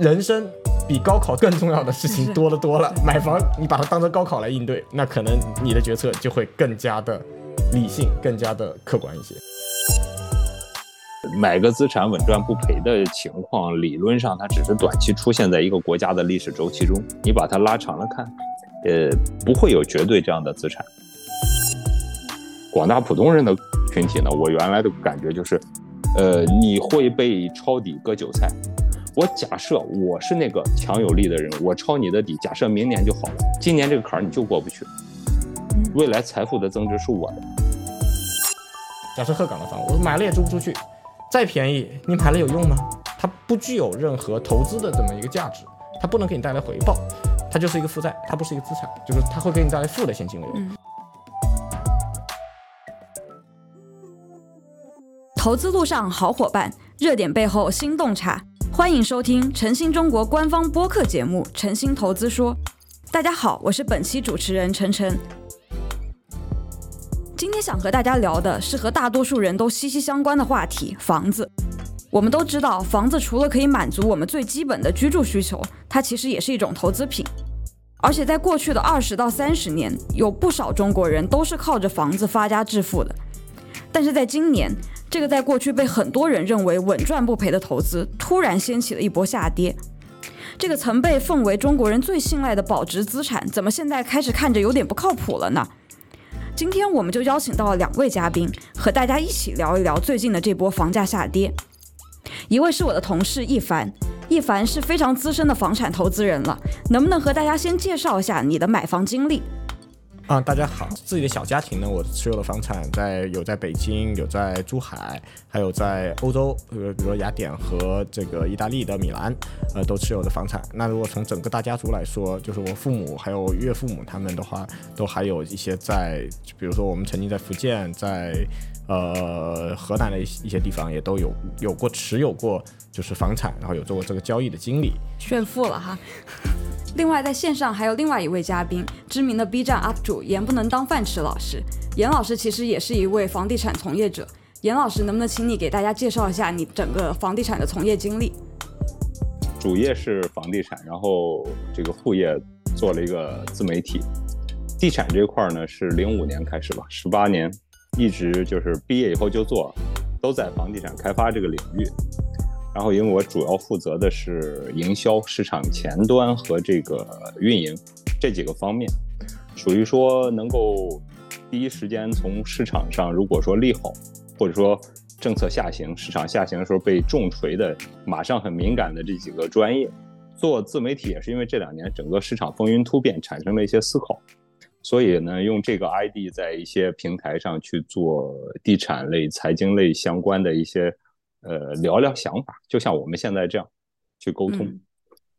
人生比高考更重要的事情多得多了。买房你把它当成高考来应对，那可能你的决策就会更加的理性，更加的客观一些。买个资产稳赚不赔的情况，理论上它只是短期出现在一个国家的历史周期中。你把它拉长了看，呃，不会有绝对这样的资产。广大普通人的群体呢，我原来的感觉就是，呃，你会被抄底割韭菜。我假设我是那个强有力的人，我抄你的底。假设明年就好了，今年这个坎儿你就过不去。未来财富的增值是我的。假设鹤岗的房，我买了也租不出去。再便宜，你买了有用吗？它不具有任何投资的这么一个价值，它不能给你带来回报，它就是一个负债，它不是一个资产，就是它会给你带来负的现金流。投资路上好伙伴，热点背后新洞察，欢迎收听晨星中国官方播客节目《晨星投资说》。大家好，我是本期主持人晨晨。今天想和大家聊的是和大多数人都息息相关的话题——房子。我们都知道，房子除了可以满足我们最基本的居住需求，它其实也是一种投资品。而且在过去的二十到三十年，有不少中国人都是靠着房子发家致富的。但是在今年，这个在过去被很多人认为稳赚不赔的投资，突然掀起了一波下跌。这个曾被奉为中国人最信赖的保值资产，怎么现在开始看着有点不靠谱了呢？今天我们就邀请到了两位嘉宾，和大家一起聊一聊最近的这波房价下跌。一位是我的同事一凡，一凡是非常资深的房产投资人了，能不能和大家先介绍一下你的买房经历？啊，大家好！自己的小家庭呢，我持有的房产在有在北京，有在珠海，还有在欧洲，呃，比如说雅典和这个意大利的米兰，呃，都持有的房产。那如果从整个大家族来说，就是我父母还有岳父母他们的话，都还有一些在，比如说我们曾经在福建，在呃河南的一一些地方也都有有过持有过就是房产，然后有做过这个交易的经历，炫富了哈。另外，在线上还有另外一位嘉宾，知名的 B 站 UP 主严不能当饭吃老师。严老师其实也是一位房地产从业者。严老师，能不能请你给大家介绍一下你整个房地产的从业经历？主业是房地产，然后这个副业做了一个自媒体。地产这块呢，是零五年开始吧，十八年，一直就是毕业以后就做，都在房地产开发这个领域。然后，因为我主要负责的是营销、市场前端和这个运营这几个方面，属于说能够第一时间从市场上，如果说利好，或者说政策下行、市场下行的时候被重锤的，马上很敏感的这几个专业。做自媒体也是因为这两年整个市场风云突变，产生了一些思考，所以呢，用这个 ID 在一些平台上去做地产类、财经类相关的一些。呃，聊聊想法，就像我们现在这样去沟通，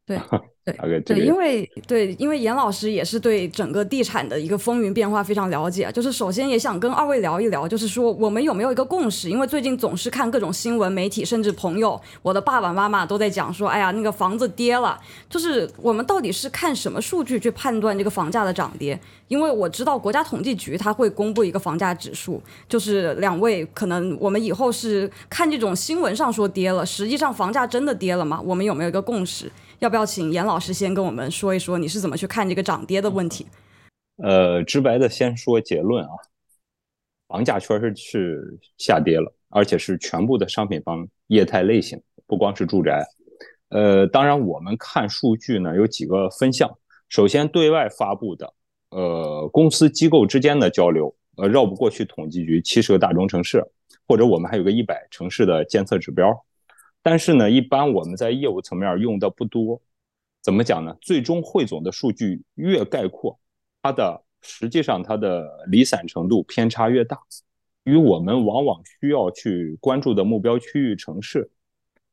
对 对对，因为对，因为严老师也是对整个地产的一个风云变化非常了解。就是首先也想跟二位聊一聊，就是说我们有没有一个共识？因为最近总是看各种新闻媒体，甚至朋友，我的爸爸妈妈都在讲说，哎呀，那个房子跌了。就是我们到底是看什么数据去判断这个房价的涨跌？因为我知道国家统计局它会公布一个房价指数，就是两位可能我们以后是看这种新闻上说跌了，实际上房价真的跌了吗？我们有没有一个共识？要不要请严老师先跟我们说一说你是怎么去看这个涨跌的问题？呃，直白的先说结论啊，房价确实是下跌了，而且是全部的商品房业态类型，不光是住宅。呃，当然我们看数据呢有几个分项，首先对外发布的。呃，公司机构之间的交流，呃，绕不过去统计局七十个大中城市，或者我们还有个一百城市的监测指标。但是呢，一般我们在业务层面用的不多。怎么讲呢？最终汇总的数据越概括，它的实际上它的离散程度偏差越大，与我们往往需要去关注的目标区域城市，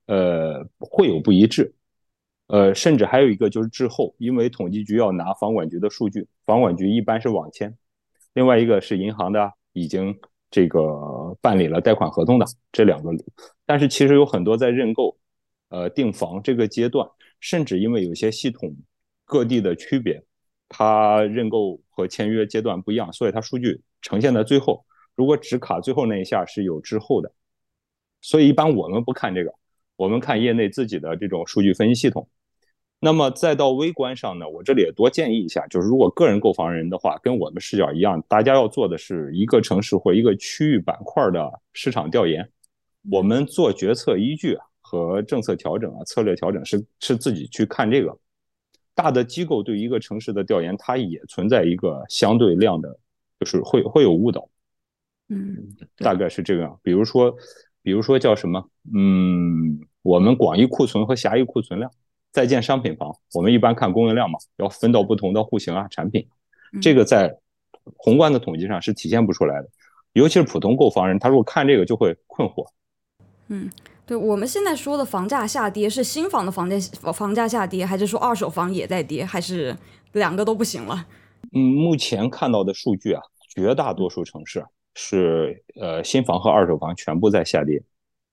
呃，会有不一致。呃，甚至还有一个就是滞后，因为统计局要拿房管局的数据，房管局一般是网签；另外一个是银行的已经这个办理了贷款合同的这两个。但是其实有很多在认购、呃订房这个阶段，甚至因为有些系统各地的区别，它认购和签约阶段不一样，所以它数据呈现在最后。如果只卡最后那一下是有滞后的，所以一般我们不看这个。我们看业内自己的这种数据分析系统。那么再到微观上呢，我这里也多建议一下，就是如果个人购房人的话，跟我们视角一样，大家要做的是一个城市或一个区域板块的市场调研。我们做决策依据和政策调整啊、策略调整是是自己去看这个。大的机构对一个城市的调研，它也存在一个相对量的，就是会会有误导。嗯，大概是这样。比如说，比如说叫什么？嗯，我们广义库存和狭义库存量。在建商品房，我们一般看供应量嘛，要分到不同的户型啊、产品，这个在宏观的统计上是体现不出来的。尤其是普通购房人，他如果看这个就会困惑。嗯，对，我们现在说的房价下跌，是新房的房价房价下跌，还是说二手房也在跌，还是两个都不行了？嗯，目前看到的数据啊，绝大多数城市是呃新房和二手房全部在下跌，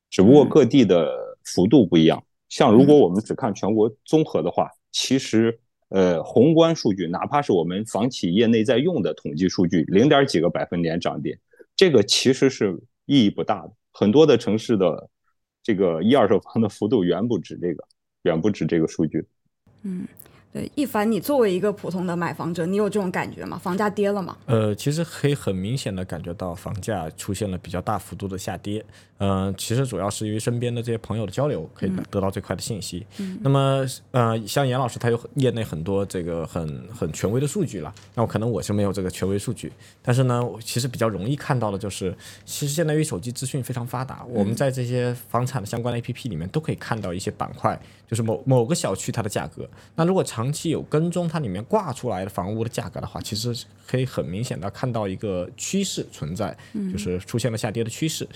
只不过各地的幅度不一样。像如果我们只看全国综合的话，其实呃宏观数据，哪怕是我们房企业内在用的统计数据，零点几个百分点涨跌，这个其实是意义不大的。很多的城市的这个一二手房的幅度远不止这个，远不止这个数据。嗯。对，一凡，你作为一个普通的买房者，你有这种感觉吗？房价跌了吗？呃，其实可以很明显的感觉到房价出现了比较大幅度的下跌。嗯，其实主要是因为身边的这些朋友的交流，可以得到最快的信息。嗯。那么，呃，像严老师，他有业内很多这个很很权威的数据了。那我可能我是没有这个权威数据，但是呢，其实比较容易看到的就是，其实现在因为手机资讯非常发达，我们在这些房产的相关的 APP 里面都可以看到一些板块，就是某某个小区它的价格。那如果长长期有跟踪它里面挂出来的房屋的价格的话，其实可以很明显的看到一个趋势存在，就是出现了下跌的趋势。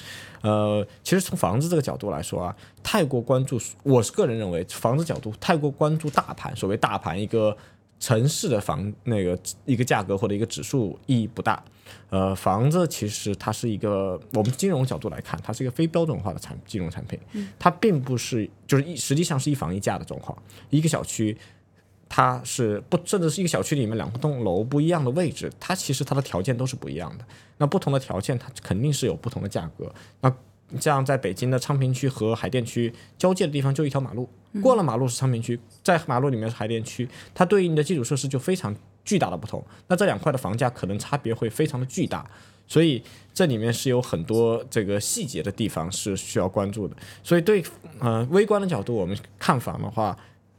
呃，其实从房子这个角度来说啊，太过关注，我是个人认为，房子角度太过关注大盘，所谓大盘一个城市的房那个一个价格或者一个指数意义不大。呃，房子其实它是一个，我们金融角度来看，它是一个非标准化的产金融产品，它并不是就是一实际上是一房一价的状况，一个小区。它是不，甚至是一个小区里面两栋楼不一样的位置，它其实它的条件都是不一样的。那不同的条件，它肯定是有不同的价格。那像在北京的昌平区和海淀区交界的地方就一条马路，过了马路是昌平区，在马路里面是海淀区，它对应的基础设施就非常巨大的不同。那这两块的房价可能差别会非常的巨大，所以这里面是有很多这个细节的地方是需要关注的。所以对呃微观的角度，我们看房的话。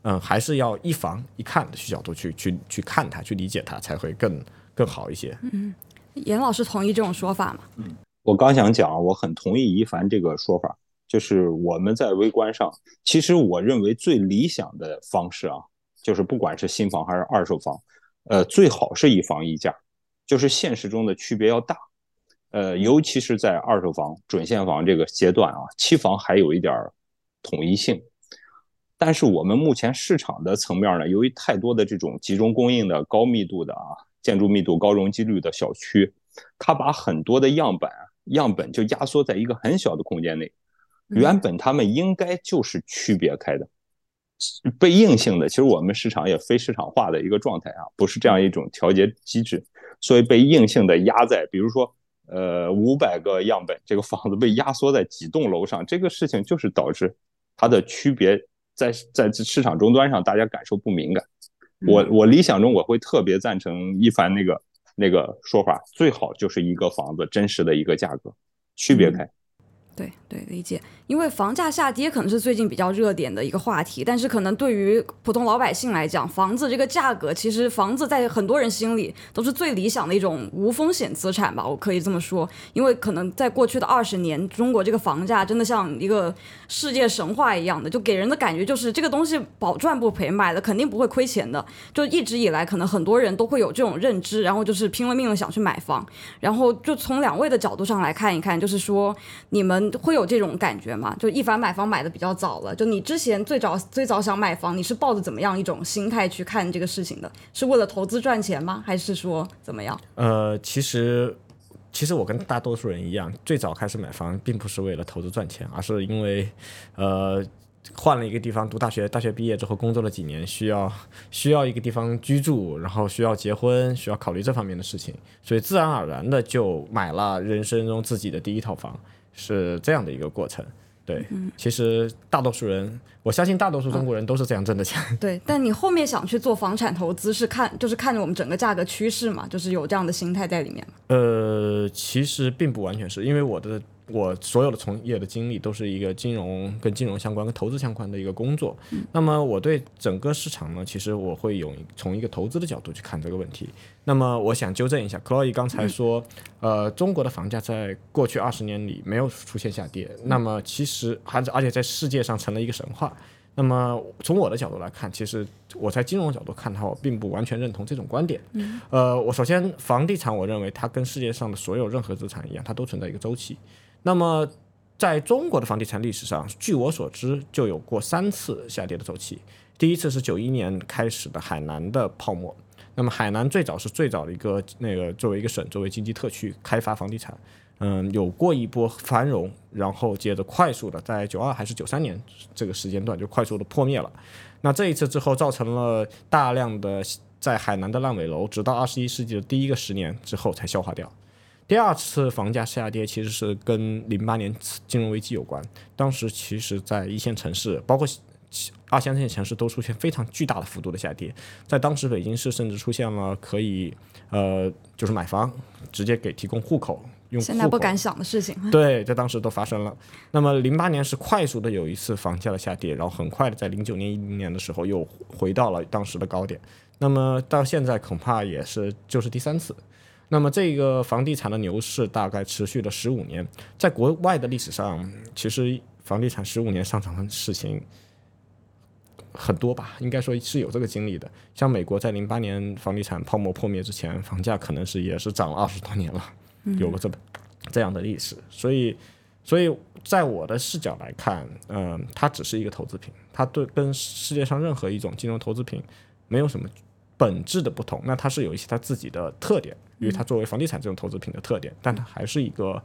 嗯，还是要一房一看的角度去去去看它，去理解它，才会更更好一些。嗯，严老师同意这种说法吗？嗯，我刚想讲，我很同意一凡这个说法，就是我们在微观上，其实我认为最理想的方式啊，就是不管是新房还是二手房，呃，最好是一房一价，就是现实中的区别要大，呃，尤其是在二手房、准现房这个阶段啊，期房还有一点统一性。但是我们目前市场的层面呢，由于太多的这种集中供应的高密度的啊，建筑密度高容积率的小区，它把很多的样本样本就压缩在一个很小的空间内。原本他们应该就是区别开的，被硬性的，其实我们市场也非市场化的一个状态啊，不是这样一种调节机制，所以被硬性的压在，比如说呃五百个样本，这个房子被压缩在几栋楼上，这个事情就是导致它的区别。在在市场终端上，大家感受不敏感。我我理想中我会特别赞成一凡那个那个说法，最好就是一个房子真实的一个价格区别开。对对，理解。因为房价下跌可能是最近比较热点的一个话题，但是可能对于普通老百姓来讲，房子这个价格，其实房子在很多人心里都是最理想的一种无风险资产吧，我可以这么说。因为可能在过去的二十年，中国这个房价真的像一个世界神话一样的，就给人的感觉就是这个东西保赚不赔，买了肯定不会亏钱的。就一直以来，可能很多人都会有这种认知，然后就是拼了命的想去买房。然后就从两位的角度上来看一看，就是说你们会有这种感觉吗？就一凡买房买的比较早了，就你之前最早最早想买房，你是抱着怎么样一种心态去看这个事情的？是为了投资赚钱吗？还是说怎么样？呃，其实其实我跟大多数人一样，最早开始买房并不是为了投资赚钱，而是因为呃换了一个地方读大学，大学毕业之后工作了几年，需要需要一个地方居住，然后需要结婚，需要考虑这方面的事情，所以自然而然的就买了人生中自己的第一套房，是这样的一个过程。对，其实大多数人，我相信大多数中国人都是这样挣的钱。对，但你后面想去做房产投资，是看就是看着我们整个价格趋势嘛，就是有这样的心态在里面呃，其实并不完全是因为我的。我所有的从业的经历都是一个金融跟金融相关、跟投资相关的一个工作。那么我对整个市场呢，其实我会有从一个投资的角度去看这个问题。那么我想纠正一下 c l o e 刚才说，呃，中国的房价在过去二十年里没有出现下跌。那么其实还而且在世界上成了一个神话。那么从我的角度来看，其实我在金融角度看的话，我并不完全认同这种观点。呃，我首先房地产，我认为它跟世界上的所有任何资产一样，它都存在一个周期。那么，在中国的房地产历史上，据我所知，就有过三次下跌的周期。第一次是九一年开始的海南的泡沫。那么，海南最早是最早的一个那个作为一个省，作为经济特区开发房地产，嗯，有过一波繁荣，然后接着快速的在九二还是九三年这个时间段就快速的破灭了。那这一次之后，造成了大量的在海南的烂尾楼，直到二十一世纪的第一个十年之后才消化掉。第二次房价下跌其实是跟零八年金融危机有关。当时其实，在一线城市，包括二三线城市，都出现非常巨大的幅度的下跌。在当时，北京市甚至出现了可以呃，就是买房直接给提供户口用。现在不敢想的事情。对，在当时都发生了。那么零八年是快速的有一次房价的下跌，然后很快的在零九年、一零年的时候又回到了当时的高点。那么到现在恐怕也是就是第三次。那么这个房地产的牛市大概持续了十五年，在国外的历史上，其实房地产十五年上涨的事情很多吧，应该说是有这个经历的。像美国在零八年房地产泡沫破灭之前，房价可能是也是涨了二十多年了，有个这么这样的历史。所以，所以在我的视角来看，嗯，它只是一个投资品，它对跟世界上任何一种金融投资品没有什么本质的不同。那它是有一些它自己的特点。因为它作为房地产这种投资品的特点，但它还是一个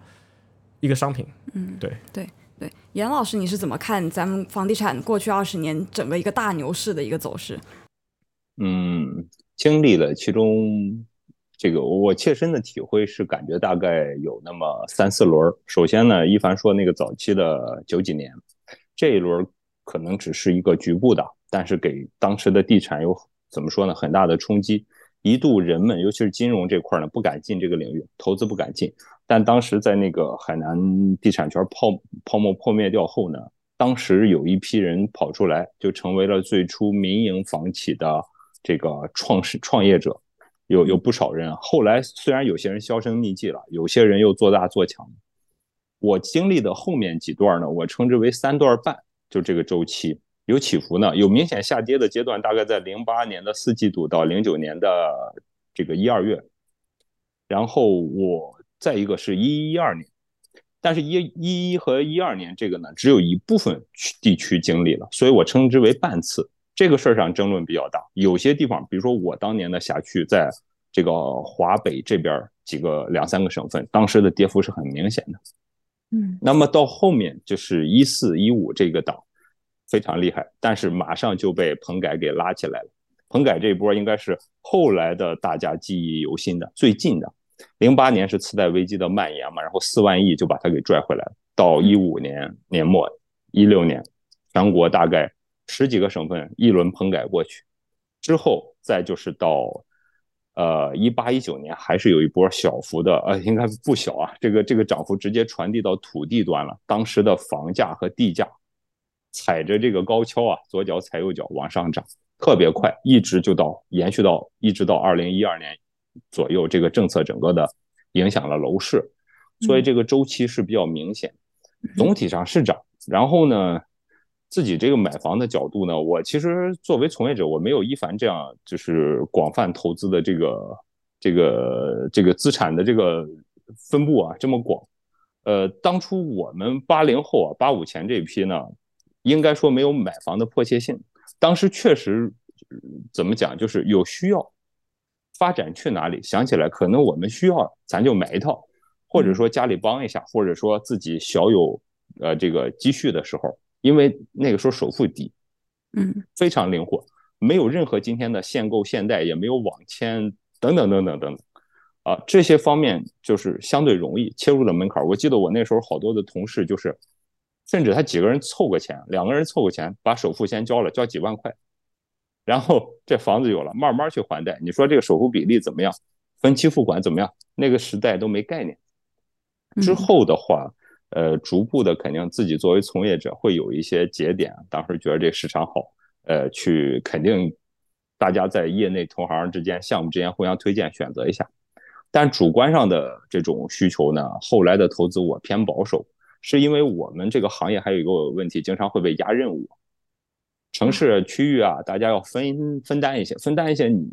一个商品。嗯，对对对。严老师，你是怎么看咱们房地产过去二十年整个一个大牛市的一个走势？嗯，经历了其中这个，我切身的体会是感觉大概有那么三四轮。首先呢，一凡说那个早期的九几年这一轮可能只是一个局部的，但是给当时的地产有怎么说呢，很大的冲击。一度人们，尤其是金融这块呢，不敢进这个领域，投资不敢进。但当时在那个海南地产圈泡泡沫破灭掉后呢，当时有一批人跑出来，就成为了最初民营房企的这个创始创业者，有有不少人。后来虽然有些人销声匿迹了，有些人又做大做强。我经历的后面几段呢，我称之为三段半，就这个周期。有起伏呢，有明显下跌的阶段，大概在零八年的四季度到零九年的这个一二月，然后我再一个是一一二年，但是一一一和一二年这个呢，只有一部分区地区经历了，所以我称之为半次。这个事儿上争论比较大，有些地方，比如说我当年的辖区，在这个华北这边几个两三个省份，当时的跌幅是很明显的。嗯，那么到后面就是一四一五这个档。非常厉害，但是马上就被棚改给拉起来了。棚改这一波应该是后来的大家记忆犹新的，最近的。零八年是次贷危机的蔓延嘛，然后四万亿就把它给拽回来了。到一五年年末，一六年，全国大概十几个省份一轮棚改过去，之后再就是到，呃，一八一九年还是有一波小幅的，呃，应该不小啊。这个这个涨幅直接传递到土地端了，当时的房价和地价。踩着这个高跷啊，左脚踩右脚往上涨，特别快，一直就到延续到一直到二零一二年左右，这个政策整个的影响了楼市，所以这个周期是比较明显，总体上是涨。然后呢，自己这个买房的角度呢，我其实作为从业者，我没有一凡这样就是广泛投资的这个这个这个资产的这个分布啊这么广。呃，当初我们八零后啊，八五前这一批呢。应该说没有买房的迫切性，当时确实怎么讲，就是有需要，发展去哪里？想起来可能我们需要，咱就买一套，或者说家里帮一下，或者说自己小有呃这个积蓄的时候，因为那个时候首付低，嗯，非常灵活，没有任何今天的限购限贷，也没有网签等等等等等等，啊，这些方面就是相对容易切入的门槛。我记得我那时候好多的同事就是。甚至他几个人凑个钱，两个人凑个钱，把首付先交了，交几万块，然后这房子有了，慢慢去还贷。你说这个首付比例怎么样？分期付款怎么样？那个时代都没概念。之后的话，呃，逐步的肯定自己作为从业者会有一些节点，当时觉得这个市场好，呃，去肯定大家在业内同行之间、项目之间互相推荐选择一下。但主观上的这种需求呢，后来的投资我偏保守，是因为我们这个行业还有一个问题，经常会被压任务。城市区域啊，大家要分分担一些，分担一些，你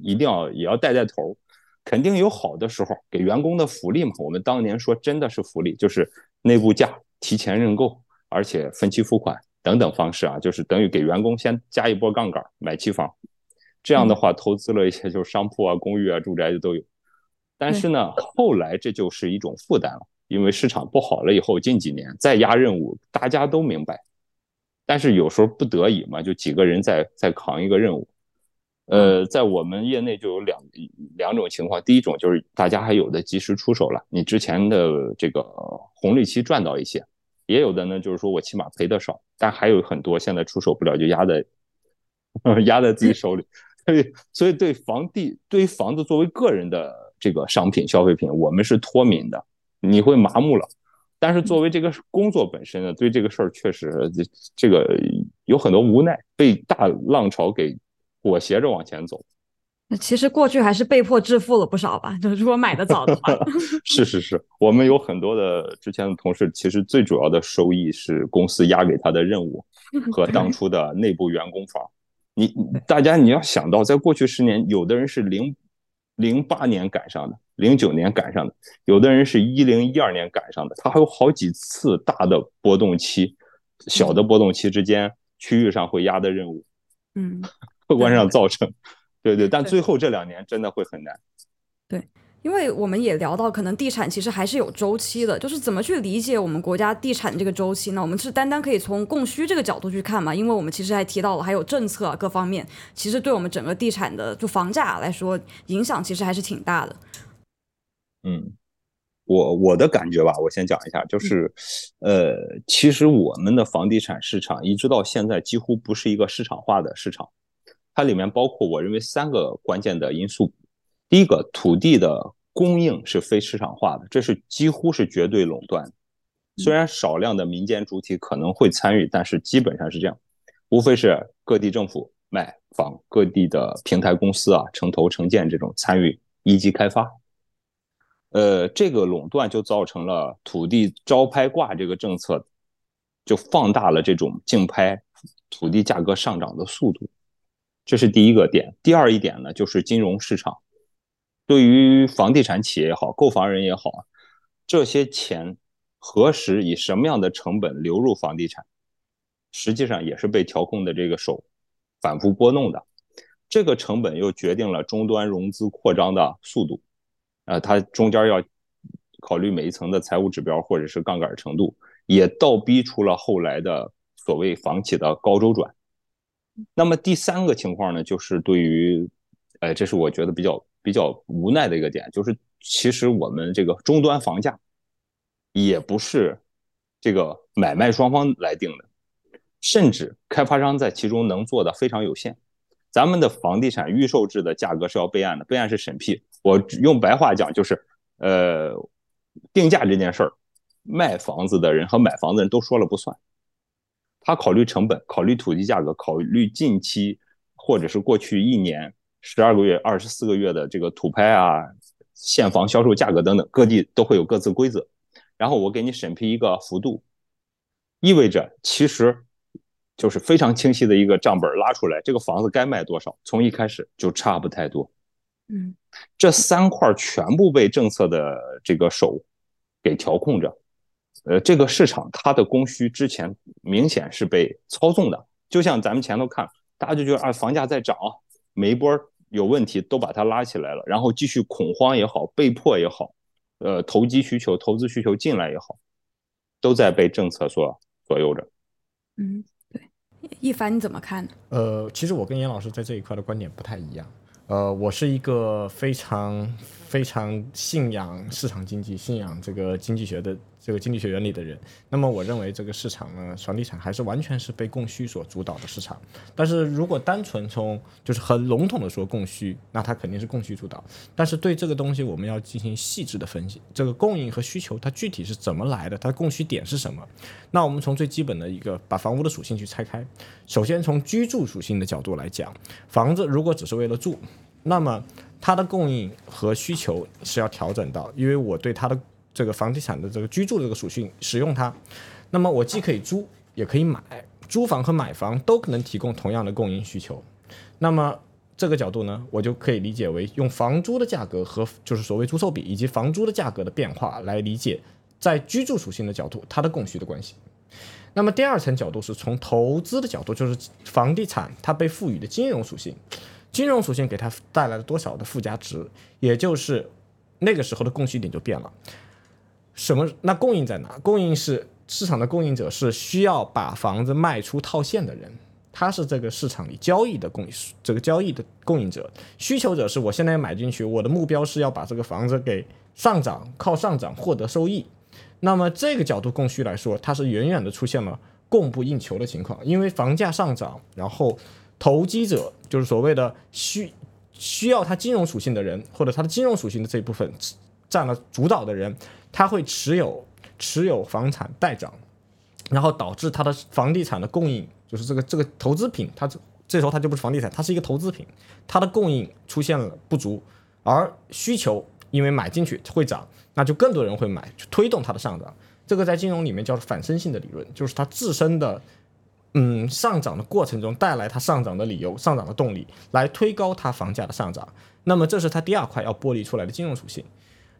一定要也要带带头。肯定有好的时候，给员工的福利嘛。我们当年说真的是福利，就是内部价、提前认购，而且分期付款等等方式啊，就是等于给员工先加一波杠杆买期房。这样的话，投资了一些就是商铺啊、公寓啊、住宅的都有。但是呢，后来这就是一种负担了，因为市场不好了以后，近几年再压任务，大家都明白。但是有时候不得已嘛，就几个人在在扛一个任务。呃，在我们业内就有两两种情况，第一种就是大家还有的及时出手了，你之前的这个红利期赚到一些，也有的呢就是说我起码赔的少，但还有很多现在出手不了就压在 压在自己手里，所以所以对房地对于房子作为个人的这个商品消费品，我们是脱敏的，你会麻木了，但是作为这个工作本身呢，对这个事儿确实这这个有很多无奈，被大浪潮给。裹挟着往前走，那其实过去还是被迫致富了不少吧？就是如果买的早的话，是是是，我们有很多的之前的同事，其实最主要的收益是公司压给他的任务和当初的内部员工房。你大家你要想到，在过去十年，有的人是零零八年赶上的，零九年赶上的，有的人是一零一二年赶上的，他还有好几次大的波动期，小的波动期之间区域上会压的任务，嗯。客观上造成，对对，但最后这两年真的会很难。对，因为我们也聊到，可能地产其实还是有周期的，就是怎么去理解我们国家地产这个周期呢？我们是单单可以从供需这个角度去看嘛？因为我们其实还提到了还有政策各方面，其实对我们整个地产的就房价来说，影响其实还是挺大的。嗯，我我的感觉吧，我先讲一下，就是，呃，其实我们的房地产市场一直到现在几乎不是一个市场化的市场。它里面包括我认为三个关键的因素，第一个，土地的供应是非市场化的，这是几乎是绝对垄断。虽然少量的民间主体可能会参与，但是基本上是这样，无非是各地政府卖房，各地的平台公司啊，城投城建这种参与一级开发。呃，这个垄断就造成了土地招拍挂这个政策，就放大了这种竞拍土地价格上涨的速度。这是第一个点，第二一点呢，就是金融市场，对于房地产企业也好，购房人也好啊，这些钱何时以什么样的成本流入房地产，实际上也是被调控的这个手反复拨弄的，这个成本又决定了终端融资扩张的速度，呃，它中间要考虑每一层的财务指标或者是杠杆程度，也倒逼出了后来的所谓房企的高周转。那么第三个情况呢，就是对于，呃，这是我觉得比较比较无奈的一个点，就是其实我们这个终端房价，也不是这个买卖双方来定的，甚至开发商在其中能做的非常有限。咱们的房地产预售制的价格是要备案的，备案是审批。我用白话讲就是，呃，定价这件事儿，卖房子的人和买房子的人都说了不算。他考虑成本，考虑土地价格，考虑近期或者是过去一年十二个月、二十四个月的这个土拍啊、现房销售价格等等，各地都会有各自规则。然后我给你审批一个幅度，意味着其实就是非常清晰的一个账本拉出来，这个房子该卖多少，从一开始就差不太多。嗯，这三块全部被政策的这个手给调控着。呃，这个市场它的供需之前明显是被操纵的，就像咱们前头看，大家就觉得啊，房价在涨，每一波有问题都把它拉起来了，然后继续恐慌也好，被迫也好，呃，投机需求、投资需求进来也好，都在被政策所左右着。嗯，对，一凡你怎么看呢？呃，其实我跟严老师在这一块的观点不太一样。呃，我是一个非常非常信仰市场经济、信仰这个经济学的这个经济学原理的人，那么我认为这个市场呢，房地产还是完全是被供需所主导的市场。但是如果单纯从就是很笼统的说供需，那它肯定是供需主导。但是对这个东西我们要进行细致的分析，这个供应和需求它具体是怎么来的，它的供需点是什么？那我们从最基本的一个把房屋的属性去拆开，首先从居住属性的角度来讲，房子如果只是为了住，那么它的供应和需求是要调整到，因为我对它的这个房地产的这个居住的这个属性使用它，那么我既可以租也可以买，租房和买房都能提供同样的供应需求。那么这个角度呢，我就可以理解为用房租的价格和就是所谓租售比以及房租的价格的变化来理解，在居住属性的角度它的供需的关系。那么第二层角度是从投资的角度，就是房地产它被赋予的金融属性，金融属性给它带来了多少的附加值，也就是那个时候的供需点就变了。什么？那供应在哪？供应是市场的供应者，是需要把房子卖出套现的人，他是这个市场里交易的供应这个交易的供应者。需求者是我现在买进去，我的目标是要把这个房子给上涨，靠上涨获得收益。那么这个角度供需来说，它是远远的出现了供不应求的情况，因为房价上涨，然后投机者就是所谓的需需要它金融属性的人，或者它的金融属性的这一部分占了主导的人。他会持有持有房产待涨，然后导致他的房地产的供应，就是这个这个投资品，它这这时候它就不是房地产，它是一个投资品，它的供应出现了不足，而需求因为买进去会涨，那就更多人会买，推动它的上涨。这个在金融里面叫做反身性的理论，就是它自身的嗯上涨的过程中带来它上涨的理由、上涨的动力，来推高它房价的上涨。那么这是它第二块要剥离出来的金融属性。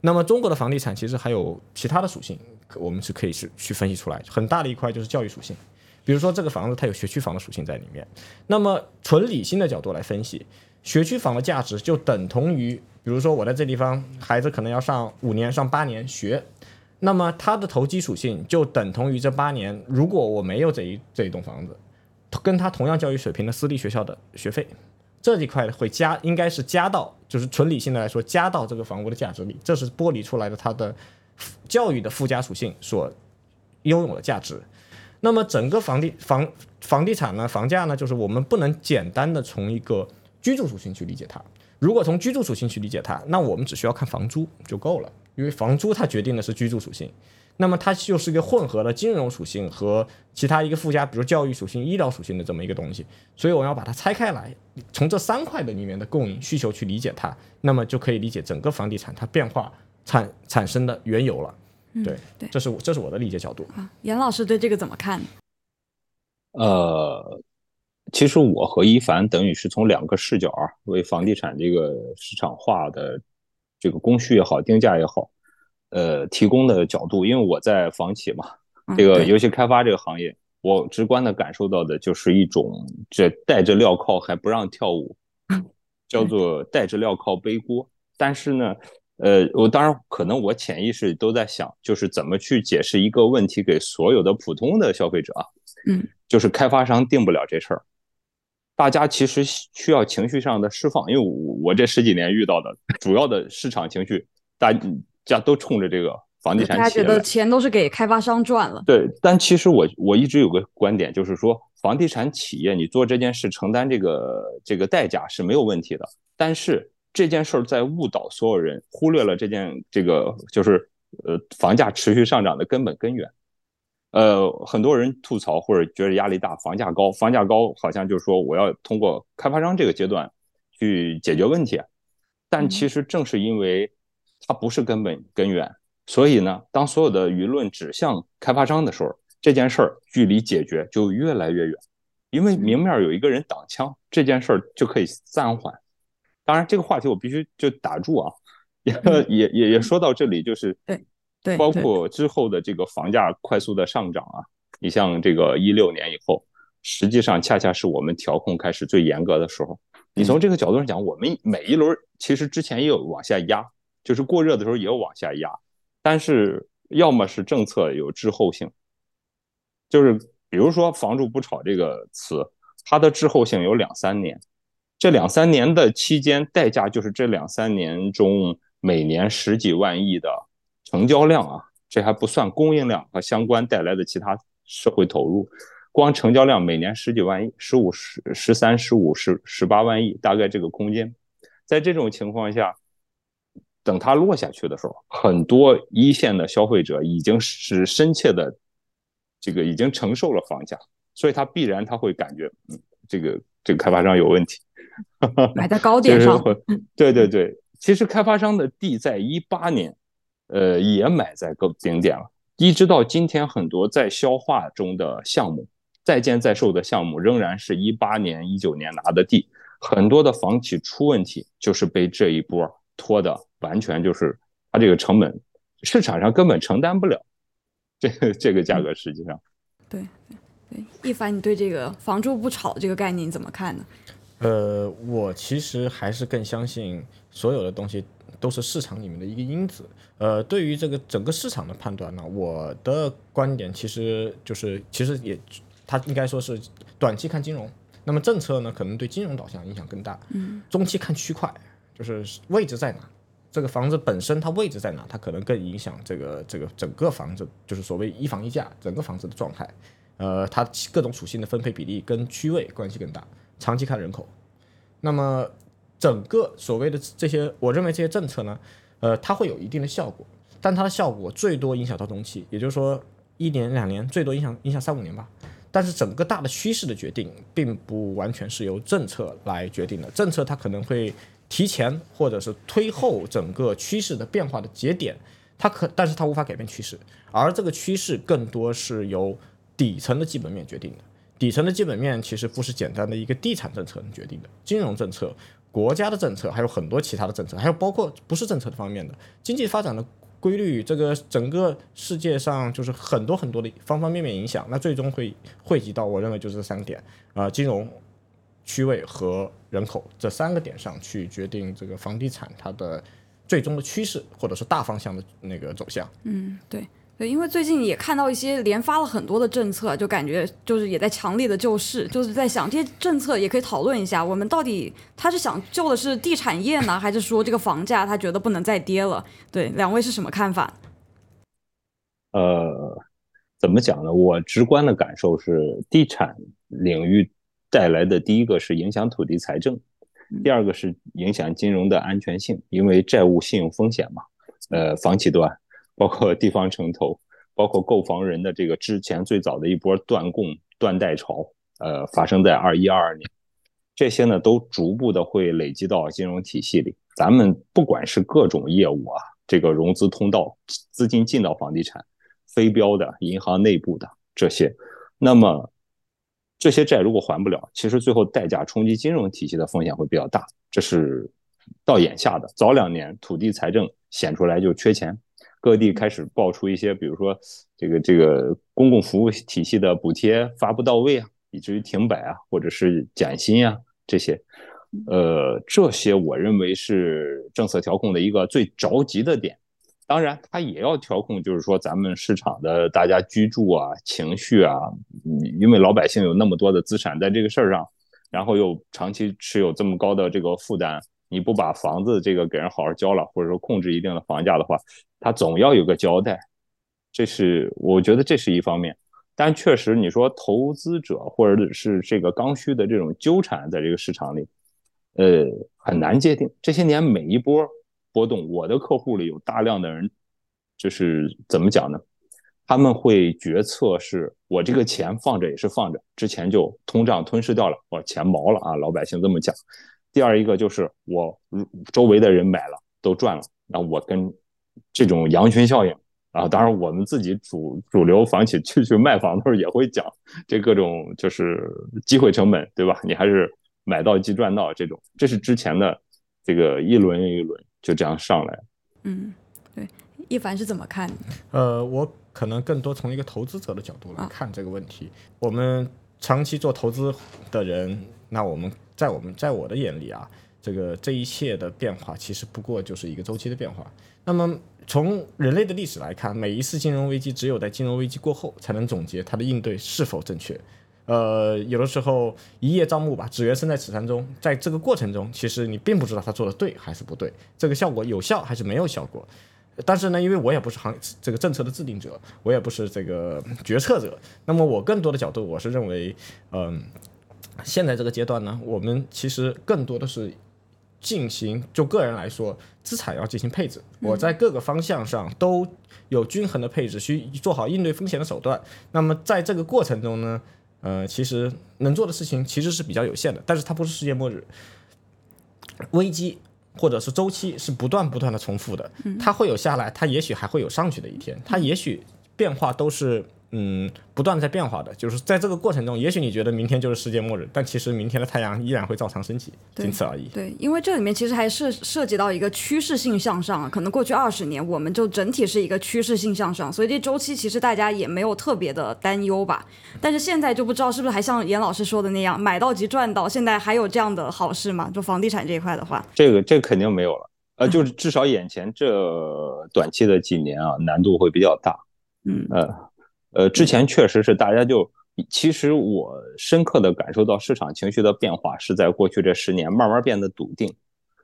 那么中国的房地产其实还有其他的属性，我们是可以是去分析出来。很大的一块就是教育属性，比如说这个房子它有学区房的属性在里面。那么纯理性的角度来分析，学区房的价值就等同于，比如说我在这地方孩子可能要上五年、上八年学，那么它的投机属性就等同于这八年，如果我没有这一这一栋房子，跟它同样教育水平的私立学校的学费。这一块会加，应该是加到，就是纯理性的来说，加到这个房屋的价值里，这是剥离出来的它的教育的附加属性所拥有的价值。那么整个房地房房地产呢，房价呢，就是我们不能简单的从一个居住属性去理解它。如果从居住属性去理解它，那我们只需要看房租就够了，因为房租它决定的是居住属性。那么它就是一个混合的金融属性和其他一个附加，比如教育属性、医疗属性的这么一个东西，所以我要把它拆开来，从这三块的里面的供应需求去理解它，那么就可以理解整个房地产它变化产产生的缘由了。对，对，这是我这是我的理解角度。啊，严老师对这个怎么看？呃，其实我和一凡等于是从两个视角啊，为房地产这个市场化的这个供需也好，定价也好。呃，提供的角度，因为我在房企嘛，这个游戏开发这个行业，我直观的感受到的就是一种这戴着镣铐还不让跳舞，叫做戴着镣铐背锅。但是呢，呃，我当然可能我潜意识都在想，就是怎么去解释一个问题给所有的普通的消费者啊？嗯，就是开发商定不了这事儿，大家其实需要情绪上的释放，因为我我这十几年遇到的主要的市场情绪，大。家都冲着这个房地产，大家觉得钱都是给开发商赚了。对，但其实我我一直有个观点，就是说房地产企业你做这件事承担这个这个代价是没有问题的。但是这件事儿在误导所有人，忽略了这件这个就是呃房价持续上涨的根本根源。呃，很多人吐槽或者觉得压力大，房价高，房价高好像就是说我要通过开发商这个阶段去解决问题，但其实正是因为。它不是根本根源，所以呢，当所有的舆论指向开发商的时候，这件事儿距离解决就越来越远，因为明面有一个人挡枪，这件事儿就可以暂缓。当然，这个话题我必须就打住啊，也也也也说到这里，就是对对，包括之后的这个房价快速的上涨啊，你像这个一六年以后，实际上恰恰是我们调控开始最严格的时候。你从这个角度上讲，我们每一轮其实之前也有往下压。就是过热的时候也往下压，但是要么是政策有滞后性，就是比如说“房住不炒”这个词，它的滞后性有两三年，这两三年的期间代价就是这两三年中每年十几万亿的成交量啊，这还不算供应量和相关带来的其他社会投入。光成交量每年十几万亿，十五、十、十三、十五、十、十八万亿，大概这个空间。在这种情况下，等它落下去的时候，很多一线的消费者已经是深切的这个已经承受了房价，所以他必然他会感觉，嗯，这个这个开发商有问题，买在高点上。对对对，其实开发商的地在一八年，呃，也买在高顶点了，一直到今天，很多在消化中的项目。在建在售的项目仍然是一八年、一九年拿的地，很多的房企出问题，就是被这一波拖的，完全就是它这个成本，市场上根本承担不了这个这个价格。实际上，对对对，一凡，你对这个“房住不炒”这个概念你怎么看呢？呃，我其实还是更相信所有的东西都是市场里面的一个因子。呃，对于这个整个市场的判断呢，我的观点其实就是，其实也。它应该说是短期看金融，那么政策呢，可能对金融导向影响更大。嗯，中期看区块，就是位置在哪，这个房子本身它位置在哪，它可能更影响这个这个整个房子，就是所谓一房一价，整个房子的状态。呃，它各种属性的分配比例跟区位关系更大。长期看人口，那么整个所谓的这些，我认为这些政策呢，呃，它会有一定的效果，但它的效果最多影响到中期，也就是说一年两年，最多影响影响三五年吧。但是整个大的趋势的决定，并不完全是由政策来决定的。政策它可能会提前或者是推后整个趋势的变化的节点，它可，但是它无法改变趋势。而这个趋势更多是由底层的基本面决定的。底层的基本面其实不是简单的一个地产政策决定的，金融政策、国家的政策，还有很多其他的政策，还有包括不是政策的方面的经济发展的。规律，这个整个世界上就是很多很多的方方面面影响，那最终会汇集到我认为就是这三点啊，金融、区位和人口这三个点上去决定这个房地产它的最终的趋势或者是大方向的那个走向。嗯，对。对，因为最近也看到一些连发了很多的政策，就感觉就是也在强力的救市，就是在想这些政策也可以讨论一下，我们到底他是想救的是地产业呢，还是说这个房价他觉得不能再跌了？对，两位是什么看法？呃，怎么讲呢？我直观的感受是，地产领域带来的第一个是影响土地财政，第二个是影响金融的安全性，因为债务信用风险嘛，呃，房企端。包括地方城投，包括购房人的这个之前最早的一波断供断贷潮，呃，发生在二一二二年，这些呢都逐步的会累积到金融体系里。咱们不管是各种业务啊，这个融资通道资金进到房地产，非标的银行内部的这些，那么这些债如果还不了，其实最后代价冲击金融体系的风险会比较大。这是到眼下的，早两年土地财政显出来就缺钱。各地开始爆出一些，比如说这个这个公共服务体系的补贴发不到位啊，以至于停摆啊，或者是减薪啊这些，呃，这些我认为是政策调控的一个最着急的点。当然，它也要调控，就是说咱们市场的大家居住啊、情绪啊，因为老百姓有那么多的资产在这个事儿上，然后又长期持有这么高的这个负担。你不把房子这个给人好好交了，或者说控制一定的房价的话，他总要有个交代。这是我觉得这是一方面，但确实你说投资者或者是这个刚需的这种纠缠在这个市场里，呃，很难界定。这些年每一波波动，我的客户里有大量的人，就是怎么讲呢？他们会决策是我这个钱放着也是放着，之前就通胀吞噬掉了，我钱毛了啊，老百姓这么讲。第二一个就是我周围的人买了都赚了，那我跟这种羊群效应啊，当然我们自己主主流房企去去卖房的时候也会讲这各种就是机会成本，对吧？你还是买到即赚到这种，这是之前的这个一轮一轮就这样上来。嗯，对，一凡是怎么看？呃，我可能更多从一个投资者的角度来看这个问题。我们长期做投资的人，那我们。在我们在我的眼里啊，这个这一切的变化其实不过就是一个周期的变化。那么从人类的历史来看，每一次金融危机只有在金融危机过后才能总结它的应对是否正确。呃，有的时候一叶障目吧，只缘身在此山中。在这个过程中，其实你并不知道他做的对还是不对，这个效果有效还是没有效果。但是呢，因为我也不是行这个政策的制定者，我也不是这个决策者，那么我更多的角度，我是认为，嗯，现在这个阶段呢，我们其实更多的是进行，就个人来说，资产要进行配置，我在各个方向上都有均衡的配置，需做好应对风险的手段。那么在这个过程中呢，呃，其实能做的事情其实是比较有限的，但是它不是世界末日，危机。或者是周期是不断不断的重复的，它会有下来，它也许还会有上去的一天，它也许变化都是。嗯，不断在变化的，就是在这个过程中，也许你觉得明天就是世界末日，但其实明天的太阳依然会照常升起，仅此而已。对，因为这里面其实还涉涉及到一个趋势性向上，可能过去二十年我们就整体是一个趋势性向上，所以这周期其实大家也没有特别的担忧吧。但是现在就不知道是不是还像严老师说的那样，买到即赚到，现在还有这样的好事吗？就房地产这一块的话，这个这肯定没有了，呃，就 是至少眼前这短期的几年啊，难度会比较大。嗯，呃。呃，之前确实是大家就，其实我深刻的感受到市场情绪的变化是在过去这十年慢慢变得笃定，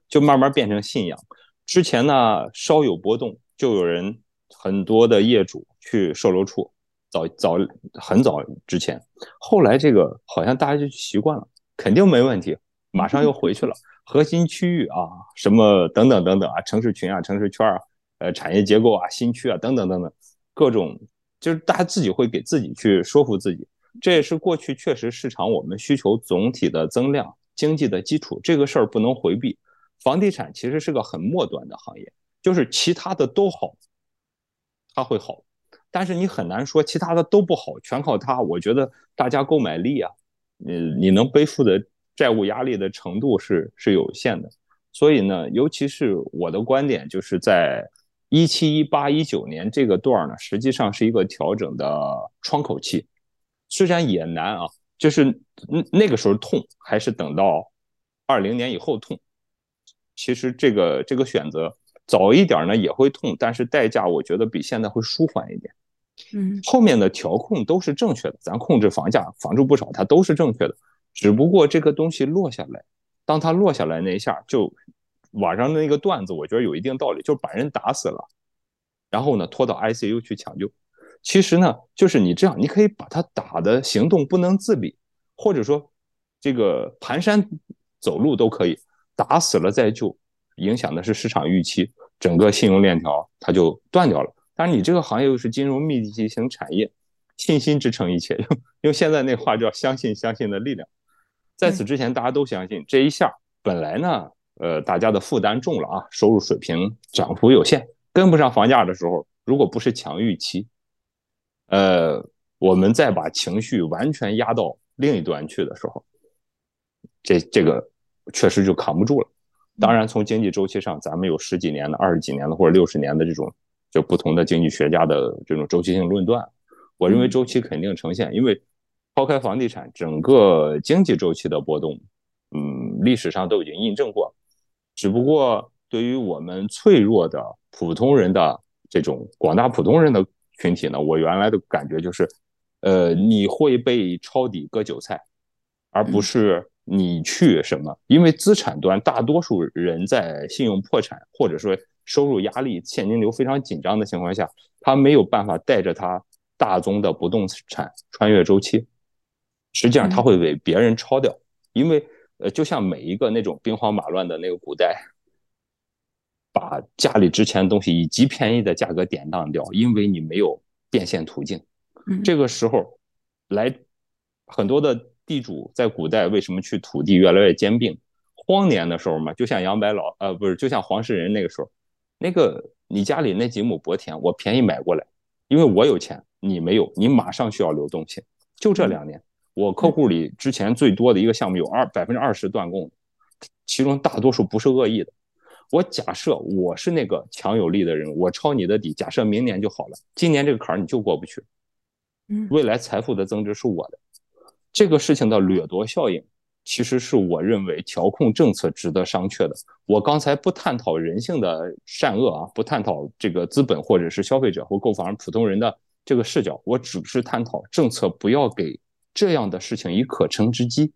就慢慢变成信仰。之前呢稍有波动，就有人很多的业主去售楼处，早早很早之前，后来这个好像大家就习惯了，肯定没问题，马上又回去了。核心区域啊，什么等等等等啊，城市群啊，城市圈啊，呃，产业结构啊，新区啊，等等等等，各种。就是大家自己会给自己去说服自己，这也是过去确实市场我们需求总体的增量、经济的基础，这个事儿不能回避。房地产其实是个很末端的行业，就是其他的都好，它会好，但是你很难说其他的都不好，全靠它。我觉得大家购买力啊，嗯，你能背负的债务压力的程度是是有限的，所以呢，尤其是我的观点就是在。一七一八一九年这个段呢，实际上是一个调整的窗口期，虽然也难啊，就是那那个时候痛，还是等到二零年以后痛。其实这个这个选择早一点呢也会痛，但是代价我觉得比现在会舒缓一点。嗯，后面的调控都是正确的，咱控制房价，房住不少，它都是正确的。只不过这个东西落下来，当它落下来那一下就。网上的那个段子，我觉得有一定道理，就是把人打死了，然后呢拖到 ICU 去抢救。其实呢，就是你这样，你可以把他打的行动不能自理，或者说这个蹒跚走路都可以，打死了再救，影响的是市场预期，整个信用链条它就断掉了。但是你这个行业又是金融密集型产业，信心支撑一切，用 用现在那话叫相信相信的力量。在此之前，大家都相信这一下本来呢。呃，大家的负担重了啊，收入水平涨幅有限，跟不上房价的时候，如果不是强预期，呃，我们再把情绪完全压到另一端去的时候，这这个确实就扛不住了。当然，从经济周期上，咱们有十几年的、二十几年的或者六十年的这种，就不同的经济学家的这种周期性论断。我认为周期肯定呈现，因为抛开房地产，整个经济周期的波动，嗯，历史上都已经印证过。只不过，对于我们脆弱的普通人的这种广大普通人的群体呢，我原来的感觉就是，呃，你会被抄底割韭菜，而不是你去什么。因为资产端大多数人在信用破产或者说收入压力、现金流非常紧张的情况下，他没有办法带着他大宗的不动产穿越周期，实际上他会被别人抄掉，因为。呃，就像每一个那种兵荒马乱的那个古代，把家里值钱的东西以极便宜的价格典当掉，因为你没有变现途径。这个时候，来很多的地主在古代为什么去土地越来越兼并？荒年的时候嘛，就像杨白劳，呃，不是，就像黄世仁那个时候，那个你家里那几亩薄田，我便宜买过来，因为我有钱，你没有，你马上需要流动性，就这两年。我客户里之前最多的一个项目有二百分之二十断供，其中大多数不是恶意的。我假设我是那个强有力的人，我抄你的底，假设明年就好了，今年这个坎儿你就过不去。嗯，未来财富的增值是我的。这个事情的掠夺效应，其实是我认为调控政策值得商榷的。我刚才不探讨人性的善恶啊，不探讨这个资本或者是消费者或购房普通人的这个视角，我只是探讨政策不要给。这样的事情以可乘之机，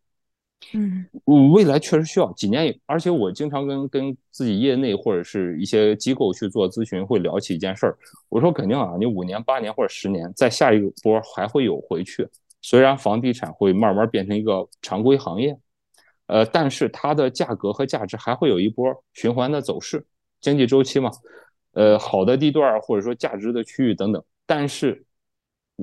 嗯嗯，未来确实需要几年以，而且我经常跟跟自己业内或者是一些机构去做咨询，会聊起一件事儿。我说肯定啊，你五年、八年或者十年，在下一个波还会有回去。虽然房地产会慢慢变成一个常规行业，呃，但是它的价格和价值还会有一波循环的走势，经济周期嘛。呃，好的地段或者说价值的区域等等。但是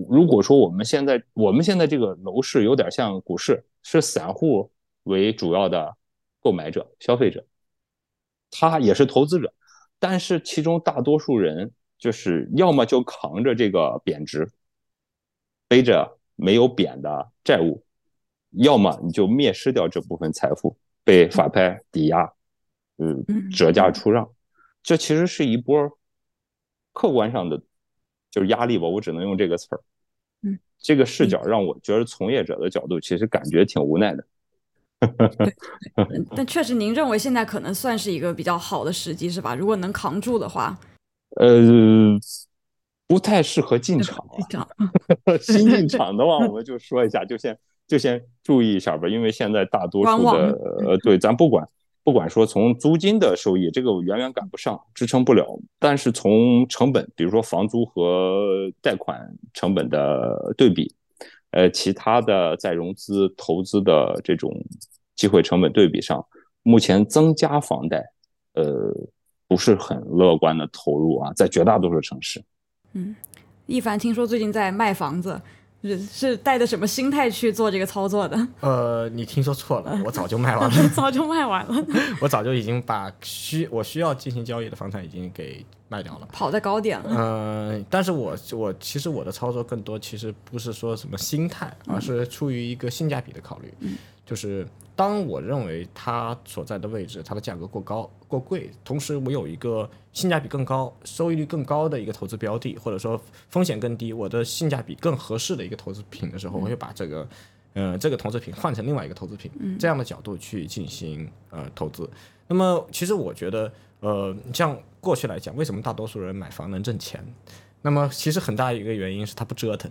如果说我们现在我们现在这个楼市有点像股市，是散户。为主要的购买者、消费者，他也是投资者，但是其中大多数人就是要么就扛着这个贬值，背着没有贬的债务，要么你就灭失掉这部分财富，被法拍抵押，嗯，折价出让，这其实是一波客观上的就是压力吧，我只能用这个词儿。嗯，这个视角让我觉得从业者的角度其实感觉挺无奈的。对，但确实，您认为现在可能算是一个比较好的时机，是吧？如果能扛住的话，呃，不太适合进场。新进场的话，我们就说一下，就先就先注意一下吧，因为现在大多数的呃，对，咱不管不管说从租金的收益，这个远远赶不上，支撑不了。但是从成本，比如说房租和贷款成本的对比。呃，其他的在融资投资的这种机会成本对比上，目前增加房贷，呃，不是很乐观的投入啊，在绝大多数城市。嗯，一凡听说最近在卖房子，是是带着什么心态去做这个操作的？呃，你听说错了，我早就卖完了，早就卖完了，我早就已经把需我需要进行交易的房产已经给。卖掉了，跑在高点了。嗯，但是我我其实我的操作更多其实不是说什么心态，而是出于一个性价比的考虑。嗯，就是当我认为它所在的位置它的价格过高过贵，同时我有一个性价比更高、收益率更高的一个投资标的，或者说风险更低、我的性价比更合适的一个投资品的时候，我会把这个呃这个投资品换成另外一个投资品，这样的角度去进行呃投资。那么其实我觉得。呃，像过去来讲，为什么大多数人买房能挣钱？那么其实很大一个原因是他不折腾，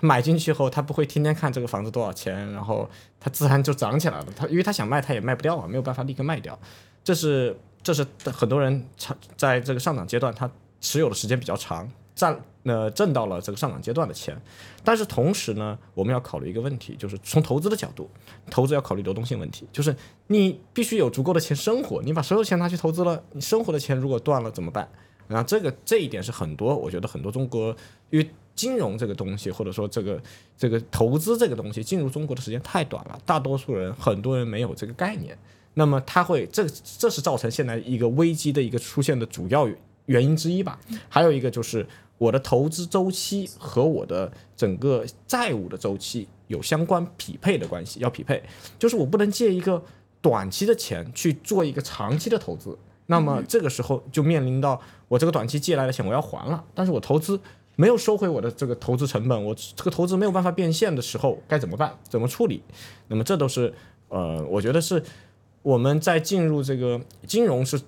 买进去后他不会天天看这个房子多少钱，然后他自然就涨起来了。他因为他想卖他也卖不掉啊，没有办法立刻卖掉。这是这是很多人长在这个上涨阶段他持有的时间比较长。占呃挣到了这个上涨阶段的钱，但是同时呢，我们要考虑一个问题，就是从投资的角度，投资要考虑流动性问题，就是你必须有足够的钱生活，你把所有钱拿去投资了，你生活的钱如果断了怎么办？然后这个这一点是很多，我觉得很多中国因为金融这个东西，或者说这个这个投资这个东西进入中国的时间太短了，大多数人很多人没有这个概念，那么它会这这是造成现在一个危机的一个出现的主要原因之一吧？还有一个就是。我的投资周期和我的整个债务的周期有相关匹配的关系，要匹配，就是我不能借一个短期的钱去做一个长期的投资，那么这个时候就面临到我这个短期借来的钱我要还了，但是我投资没有收回我的这个投资成本，我这个投资没有办法变现的时候该怎么办？怎么处理？那么这都是呃，我觉得是我们在进入这个金融是。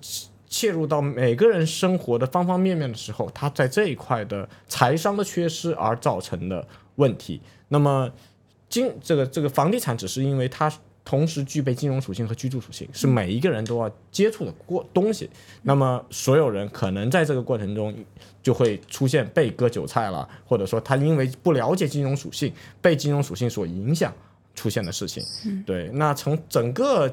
切入到每个人生活的方方面面的时候，他在这一块的财商的缺失而造成的问题。那么，金这个这个房地产只是因为它同时具备金融属性和居住属性，是每一个人都要接触的过东西。那么，所有人可能在这个过程中就会出现被割韭菜了，或者说他因为不了解金融属性，被金融属性所影响。出现的事情，对，那从整个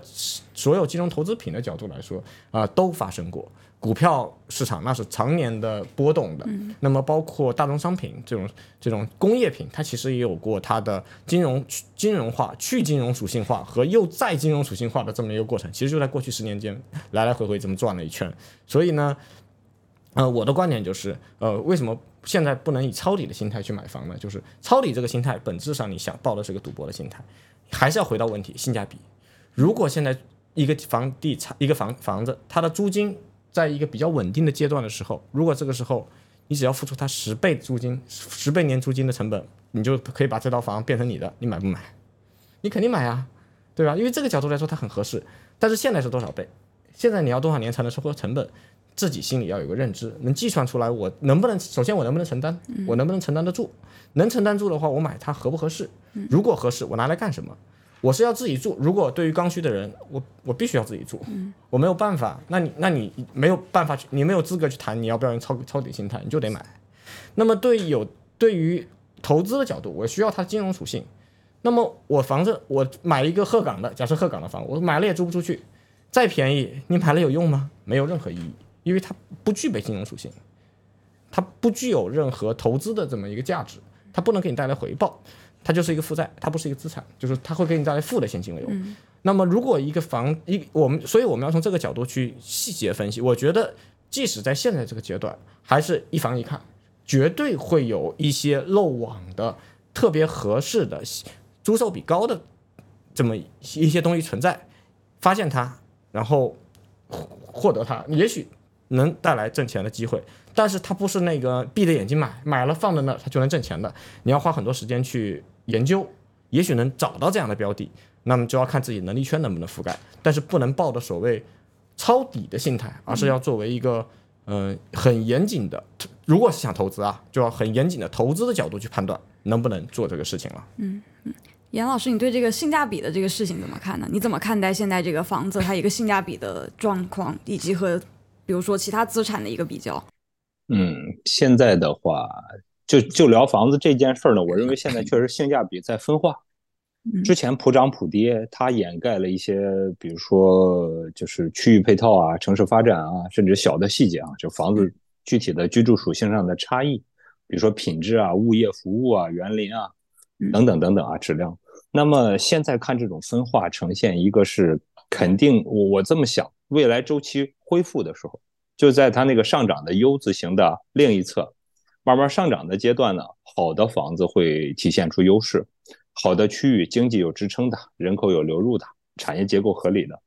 所有金融投资品的角度来说，啊，都发生过。股票市场那是常年的波动的，那么包括大宗商品这种这种工业品，它其实也有过它的金融金融化、去金融属性化和又再金融属性化的这么一个过程。其实就在过去十年间来来回回这么转了一圈。所以呢，呃，我的观点就是，呃，为什么？现在不能以抄底的心态去买房呢，就是抄底这个心态，本质上你想抱的是个赌博的心态，还是要回到问题性价比。如果现在一个房地产一个房房子，它的租金在一个比较稳定的阶段的时候，如果这个时候你只要付出它十倍租金、十倍年租金的成本，你就可以把这套房变成你的，你买不买？你肯定买啊，对吧？因为这个角度来说它很合适。但是现在是多少倍？现在你要多少年才能收回成本？自己心里要有个认知，能计算出来我能不能，首先我能不能承担，我能不能承担得住？能承担住的话，我买它合不合适？如果合适，我拿来干什么？我是要自己住。如果对于刚需的人，我我必须要自己住，我没有办法。那你那你没有办法去，你没有资格去谈你要不要用抄抄底心态，你就得买。那么对有对于投资的角度，我需要它金融属性。那么我房子我买一个鹤岗的，假设鹤岗的房，我买了也租不出去，再便宜你买了有用吗？没有任何意义，因为它不具备金融属性，它不具有任何投资的这么一个价值，它不能给你带来回报。它就是一个负债，它不是一个资产，就是它会给你带来负的现金流。那么，如果一个房一我们，所以我们要从这个角度去细节分析。我觉得，即使在现在这个阶段，还是一房一看，绝对会有一些漏网的、特别合适的、租售比高的这么一些东西存在。发现它，然后获得它，也许能带来挣钱的机会。但是它不是那个闭着眼睛买，买了放在那它就能挣钱的。你要花很多时间去。研究也许能找到这样的标的，那么就要看自己能力圈能不能覆盖，但是不能抱着所谓抄底的心态，而是要作为一个嗯很严谨的，如果是想投资啊，就要很严谨的投资的角度去判断能不能做这个事情了。嗯嗯，严老师，你对这个性价比的这个事情怎么看呢？你怎么看待现在这个房子它一个性价比的状况，以及和比如说其他资产的一个比较？嗯，现在的话。就就聊房子这件事儿呢，我认为现在确实性价比在分化。之前普涨普跌，它掩盖了一些，比如说就是区域配套啊、城市发展啊，甚至小的细节啊，就房子具体的居住属性上的差异，比如说品质啊、物业服务啊、园林啊等等等等啊，质量。那么现在看这种分化呈现，一个是肯定，我我这么想，未来周期恢复的时候，就在它那个上涨的 U 字形的另一侧。慢慢上涨的阶段呢，好的房子会体现出优势，好的区域经济有支撑的，人口有流入的，产业结构合理的，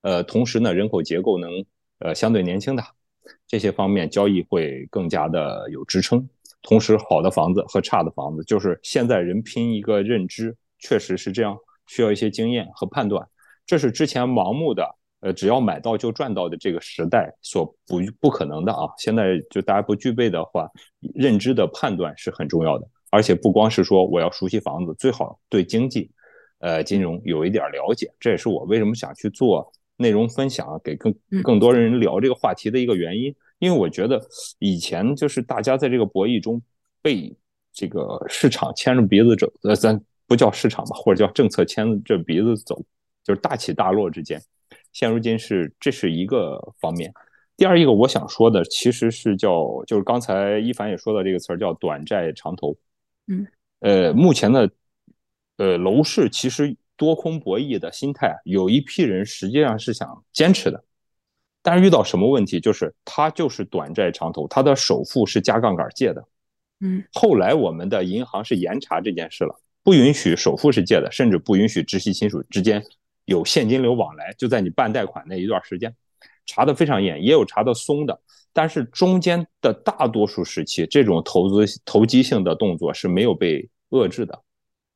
呃，同时呢，人口结构能呃相对年轻的这些方面，交易会更加的有支撑。同时，好的房子和差的房子，就是现在人拼一个认知，确实是这样，需要一些经验和判断，这是之前盲目的。呃，只要买到就赚到的这个时代所不不可能的啊！现在就大家不具备的话，认知的判断是很重要的。而且不光是说我要熟悉房子，最好对经济、呃金融有一点了解。这也是我为什么想去做内容分享，给更更多人聊这个话题的一个原因。因为我觉得以前就是大家在这个博弈中被这个市场牵着鼻子走，呃，咱不叫市场吧，或者叫政策牵着鼻子走，就是大起大落之间。现如今是这是一个方面，第二一个我想说的其实是叫就是刚才一凡也说到这个词儿叫短债长投，嗯，呃，目前的呃楼市其实多空博弈的心态，有一批人实际上是想坚持的，但是遇到什么问题，就是他就是短债长投，他的首付是加杠杆借的，嗯，后来我们的银行是严查这件事了，不允许首付是借的，甚至不允许直系亲属之间。有现金流往来，就在你办贷款那一段时间，查的非常严，也有查的松的。但是中间的大多数时期，这种投资投机性的动作是没有被遏制的，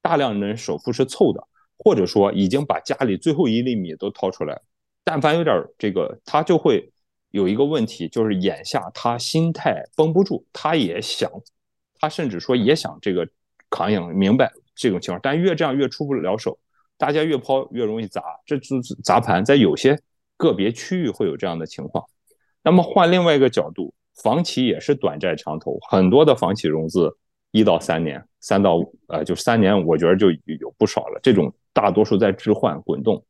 大量人首付是凑的，或者说已经把家里最后一粒米都掏出来。但凡有点这个，他就会有一个问题，就是眼下他心态绷不住，他也想，他甚至说也想这个扛赢，明白这种情况，但越这样越出不了手。大家越抛越容易砸，这就是砸盘。在有些个别区域会有这样的情况。那么换另外一个角度，房企也是短债长投，很多的房企融资一到三年，三到呃就三年，我觉得就有不少了。这种大多数在置换滚动，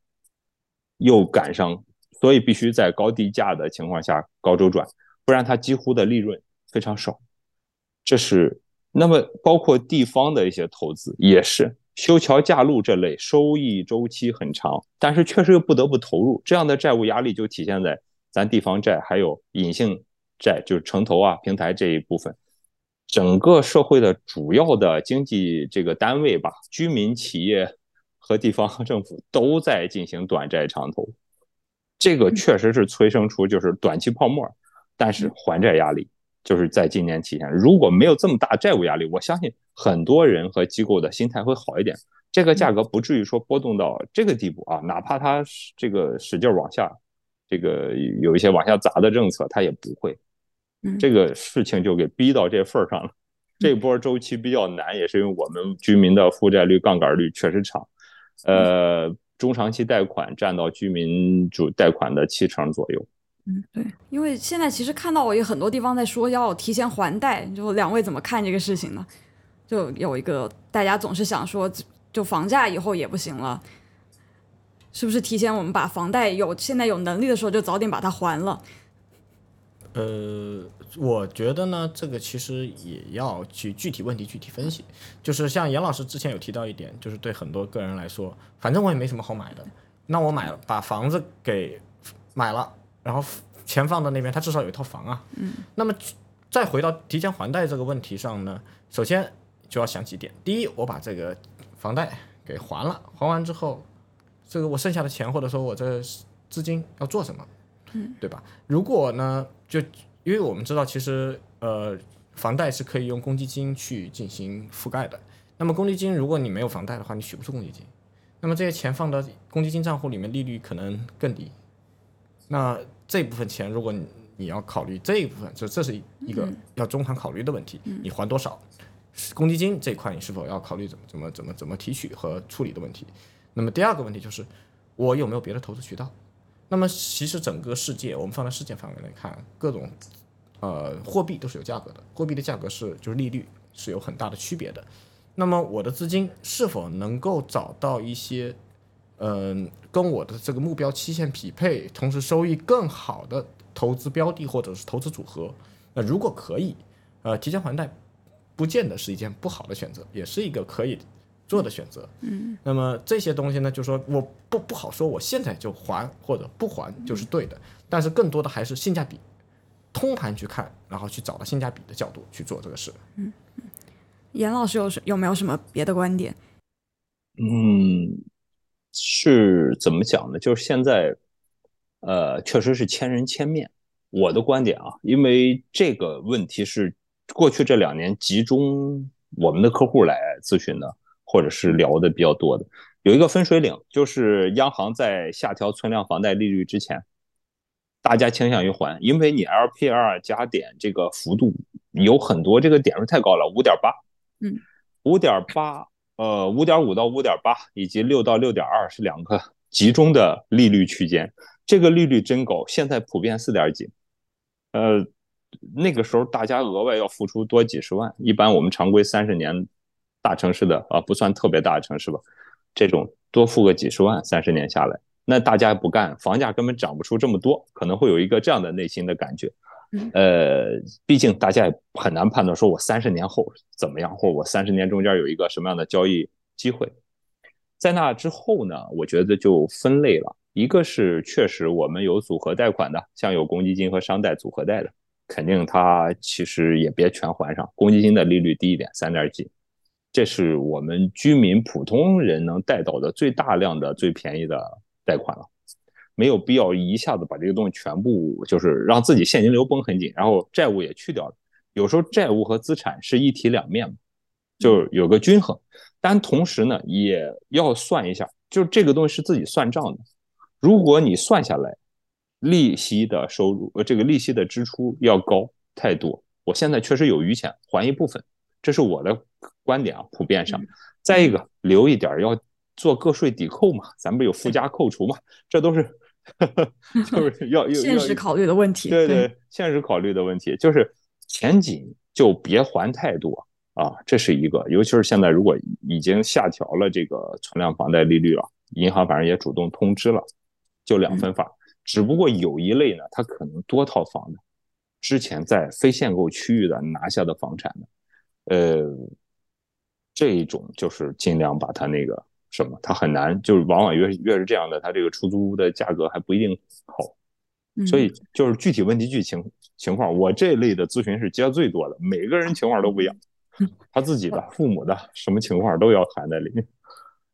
又赶上，所以必须在高地价的情况下高周转，不然它几乎的利润非常少。这是那么包括地方的一些投资也是。修桥架路这类收益周期很长，但是确实又不得不投入，这样的债务压力就体现在咱地方债还有隐性债，就是城投啊、平台这一部分。整个社会的主要的经济这个单位吧，居民、企业和地方政府都在进行短债长投，这个确实是催生出就是短期泡沫，但是还债压力。就是在今年体现，如果没有这么大债务压力，我相信很多人和机构的心态会好一点，这个价格不至于说波动到这个地步啊。哪怕它这个使劲往下，这个有一些往下砸的政策，它也不会。这个事情就给逼到这份儿上了。这波周期比较难，也是因为我们居民的负债率、杠杆率确实长。呃，中长期贷款占到居民主贷款的七成左右。嗯，对，因为现在其实看到我有很多地方在说要提前还贷，就两位怎么看这个事情呢？就有一个大家总是想说，就房价以后也不行了，是不是提前我们把房贷有现在有能力的时候就早点把它还了？呃，我觉得呢，这个其实也要去具体问题具体分析。就是像严老师之前有提到一点，就是对很多个人来说，反正我也没什么好买的，那我买了把房子给买了，然后钱放到那边，他至少有一套房啊。嗯。那么再回到提前还贷这个问题上呢，首先就要想几点。第一，我把这个房贷给还了，还完之后，这个我剩下的钱或者说我这资金要做什么？嗯，对吧？如果呢？就因为我们知道，其实呃，房贷是可以用公积金去进行覆盖的。那么公积金，如果你没有房贷的话，你取不出公积金。那么这些钱放到公积金账户里面，利率可能更低。那这部分钱，如果你你要考虑这一部分，就这是一个要中长考虑的问题。你还多少？公积金这一块，你是否要考虑怎么怎么怎么怎么提取和处理的问题？那么第二个问题就是，我有没有别的投资渠道？那么其实整个世界，我们放在世界范围来看，各种呃货币都是有价格的，货币的价格是就是利率是有很大的区别的。那么我的资金是否能够找到一些嗯跟我的这个目标期限匹配，同时收益更好的投资标的或者是投资组合？那如果可以，呃，提前还贷不见得是一件不好的选择，也是一个可以。做的选择，嗯，那么这些东西呢，就说我不不好说，我现在就还或者不还就是对的，但是更多的还是性价比，通盘去看，然后去找到性价比的角度去做这个事。嗯嗯，严老师有有没有什么别的观点？嗯，是怎么讲呢？就是现在，呃，确实是千人千面。我的观点啊，因为这个问题是过去这两年集中我们的客户来咨询的。或者是聊的比较多的，有一个分水岭，就是央行在下调存量房贷利率之前，大家倾向于还，因为你 LPR 加点这个幅度有很多，这个点数太高了，五点八，嗯，五点八，呃，五点五到五点八，以及六到六点二是两个集中的利率区间，这个利率真高，现在普遍四点几，呃，那个时候大家额外要付出多几十万，一般我们常规三十年。大城市的啊，不算特别大的城市吧，这种多付个几十万，三十年下来，那大家不干，房价根本涨不出这么多，可能会有一个这样的内心的感觉。呃，毕竟大家也很难判断，说我三十年后怎么样，或我三十年中间有一个什么样的交易机会。在那之后呢，我觉得就分类了，一个是确实我们有组合贷款的，像有公积金和商贷组合贷的，肯定它其实也别全还上，公积金的利率低一点，三点几。这是我们居民普通人能贷到的最大量的、最便宜的贷款了，没有必要一下子把这个东西全部就是让自己现金流绷很紧，然后债务也去掉了。有时候债务和资产是一体两面嘛，就有个均衡。但同时呢，也要算一下，就这个东西是自己算账的。如果你算下来，利息的收入呃，这个利息的支出要高太多，我现在确实有余钱还一部分。这是我的观点啊，普遍上。再一个，留一点要做个税抵扣嘛，咱们有附加扣除嘛，这都是 就是要现实考虑的问题。对对，现实考虑的问题就是钱紧就别还太多啊，这是一个。尤其是现在如果已经下调了这个存量房贷利率了，银行反正也主动通知了，就两分法。只不过有一类呢，它可能多套房的，之前在非限购区域的拿下的房产的。呃，这一种就是尽量把它那个什么，它很难，就是往往越越是这样的，它这个出租的价格还不一定好，所以就是具体问题具体情情况，我这类的咨询是接最多的，每个人情况都不一样，他自己的、父母的什么情况都要含在里面。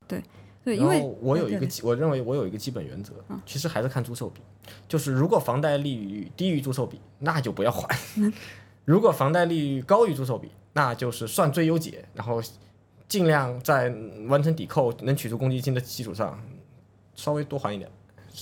对对，因为我有一个，我认为我有一个基本原则，其实还是看租售比，就是如果房贷利率低于租售比，那就不要还；如果房贷利率高于租售比，那就是算最优解，然后尽量在完成抵扣、能取出公积金的基础上，稍微多还一点，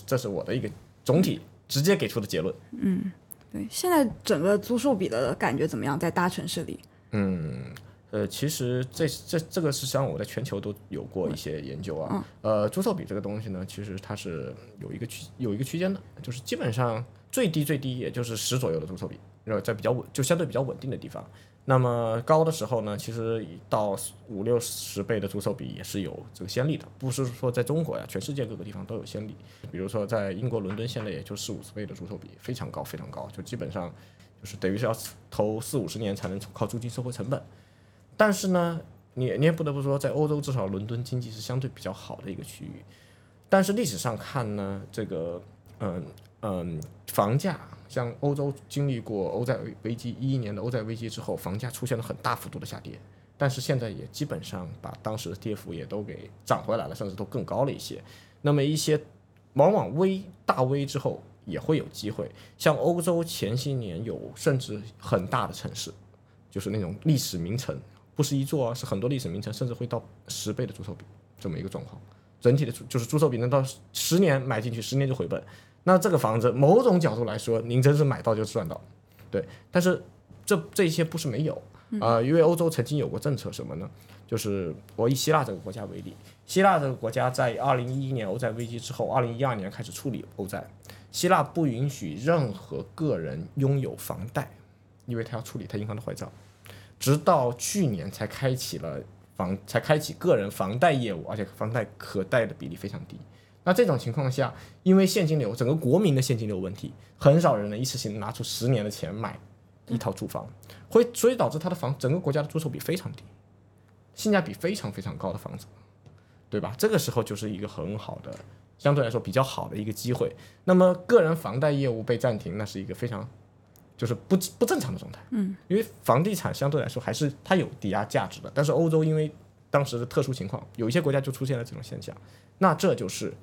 这是我的一个总体直接给出的结论。嗯，对，现在整个租售比的感觉怎么样？在大城市里？嗯，呃，其实这这这个实际上我在全球都有过一些研究啊。呃，租售比这个东西呢，其实它是有一个区有一个区间的，就是基本上最低最低也就是十左右的租售比，然后在比较稳就相对比较稳定的地方。那么高的时候呢，其实到五六十倍的租售比也是有这个先例的，不是说在中国呀，全世界各个地方都有先例。比如说在英国伦敦，现在也就四五十倍的租售比，非常高非常高，就基本上就是等于是要投四五十年才能靠租金收回成本。但是呢，你你也不得不说，在欧洲至少伦敦经济是相对比较好的一个区域。但是历史上看呢，这个嗯嗯房价。像欧洲经历过欧债危机一一年的欧债危机之后，房价出现了很大幅度的下跌，但是现在也基本上把当时的跌幅也都给涨回来了，甚至都更高了一些。那么一些往往危大危之后也会有机会，像欧洲前些年有甚至很大的城市，就是那种历史名城，不是一座啊，是很多历史名城，甚至会到十倍的租售比这么一个状况，整体的就是租售比能到十年买进去，十年就回本。那这个房子，某种角度来说，您真是买到就赚到，对。但是这这些不是没有啊，因为欧洲曾经有过政策什么呢？就是我以希腊这个国家为例，希腊这个国家在二零一一年欧债危机之后，二零一二年开始处理欧债，希腊不允许任何个人拥有房贷，因为他要处理他银行的坏账，直到去年才开启了房，才开启个人房贷业务，而且房贷可贷的比例非常低。那这种情况下，因为现金流，整个国民的现金流问题，很少人能一次性拿出十年的钱买一套住房，会所以导致他的房整个国家的租售比非常低，性价比非常非常高的房子，对吧？这个时候就是一个很好的，相对来说比较好的一个机会。那么个人房贷业务被暂停，那是一个非常就是不不正常的状态。嗯，因为房地产相对来说还是它有抵押价值的，但是欧洲因为当时的特殊情况，有一些国家就出现了这种现象，那这就是。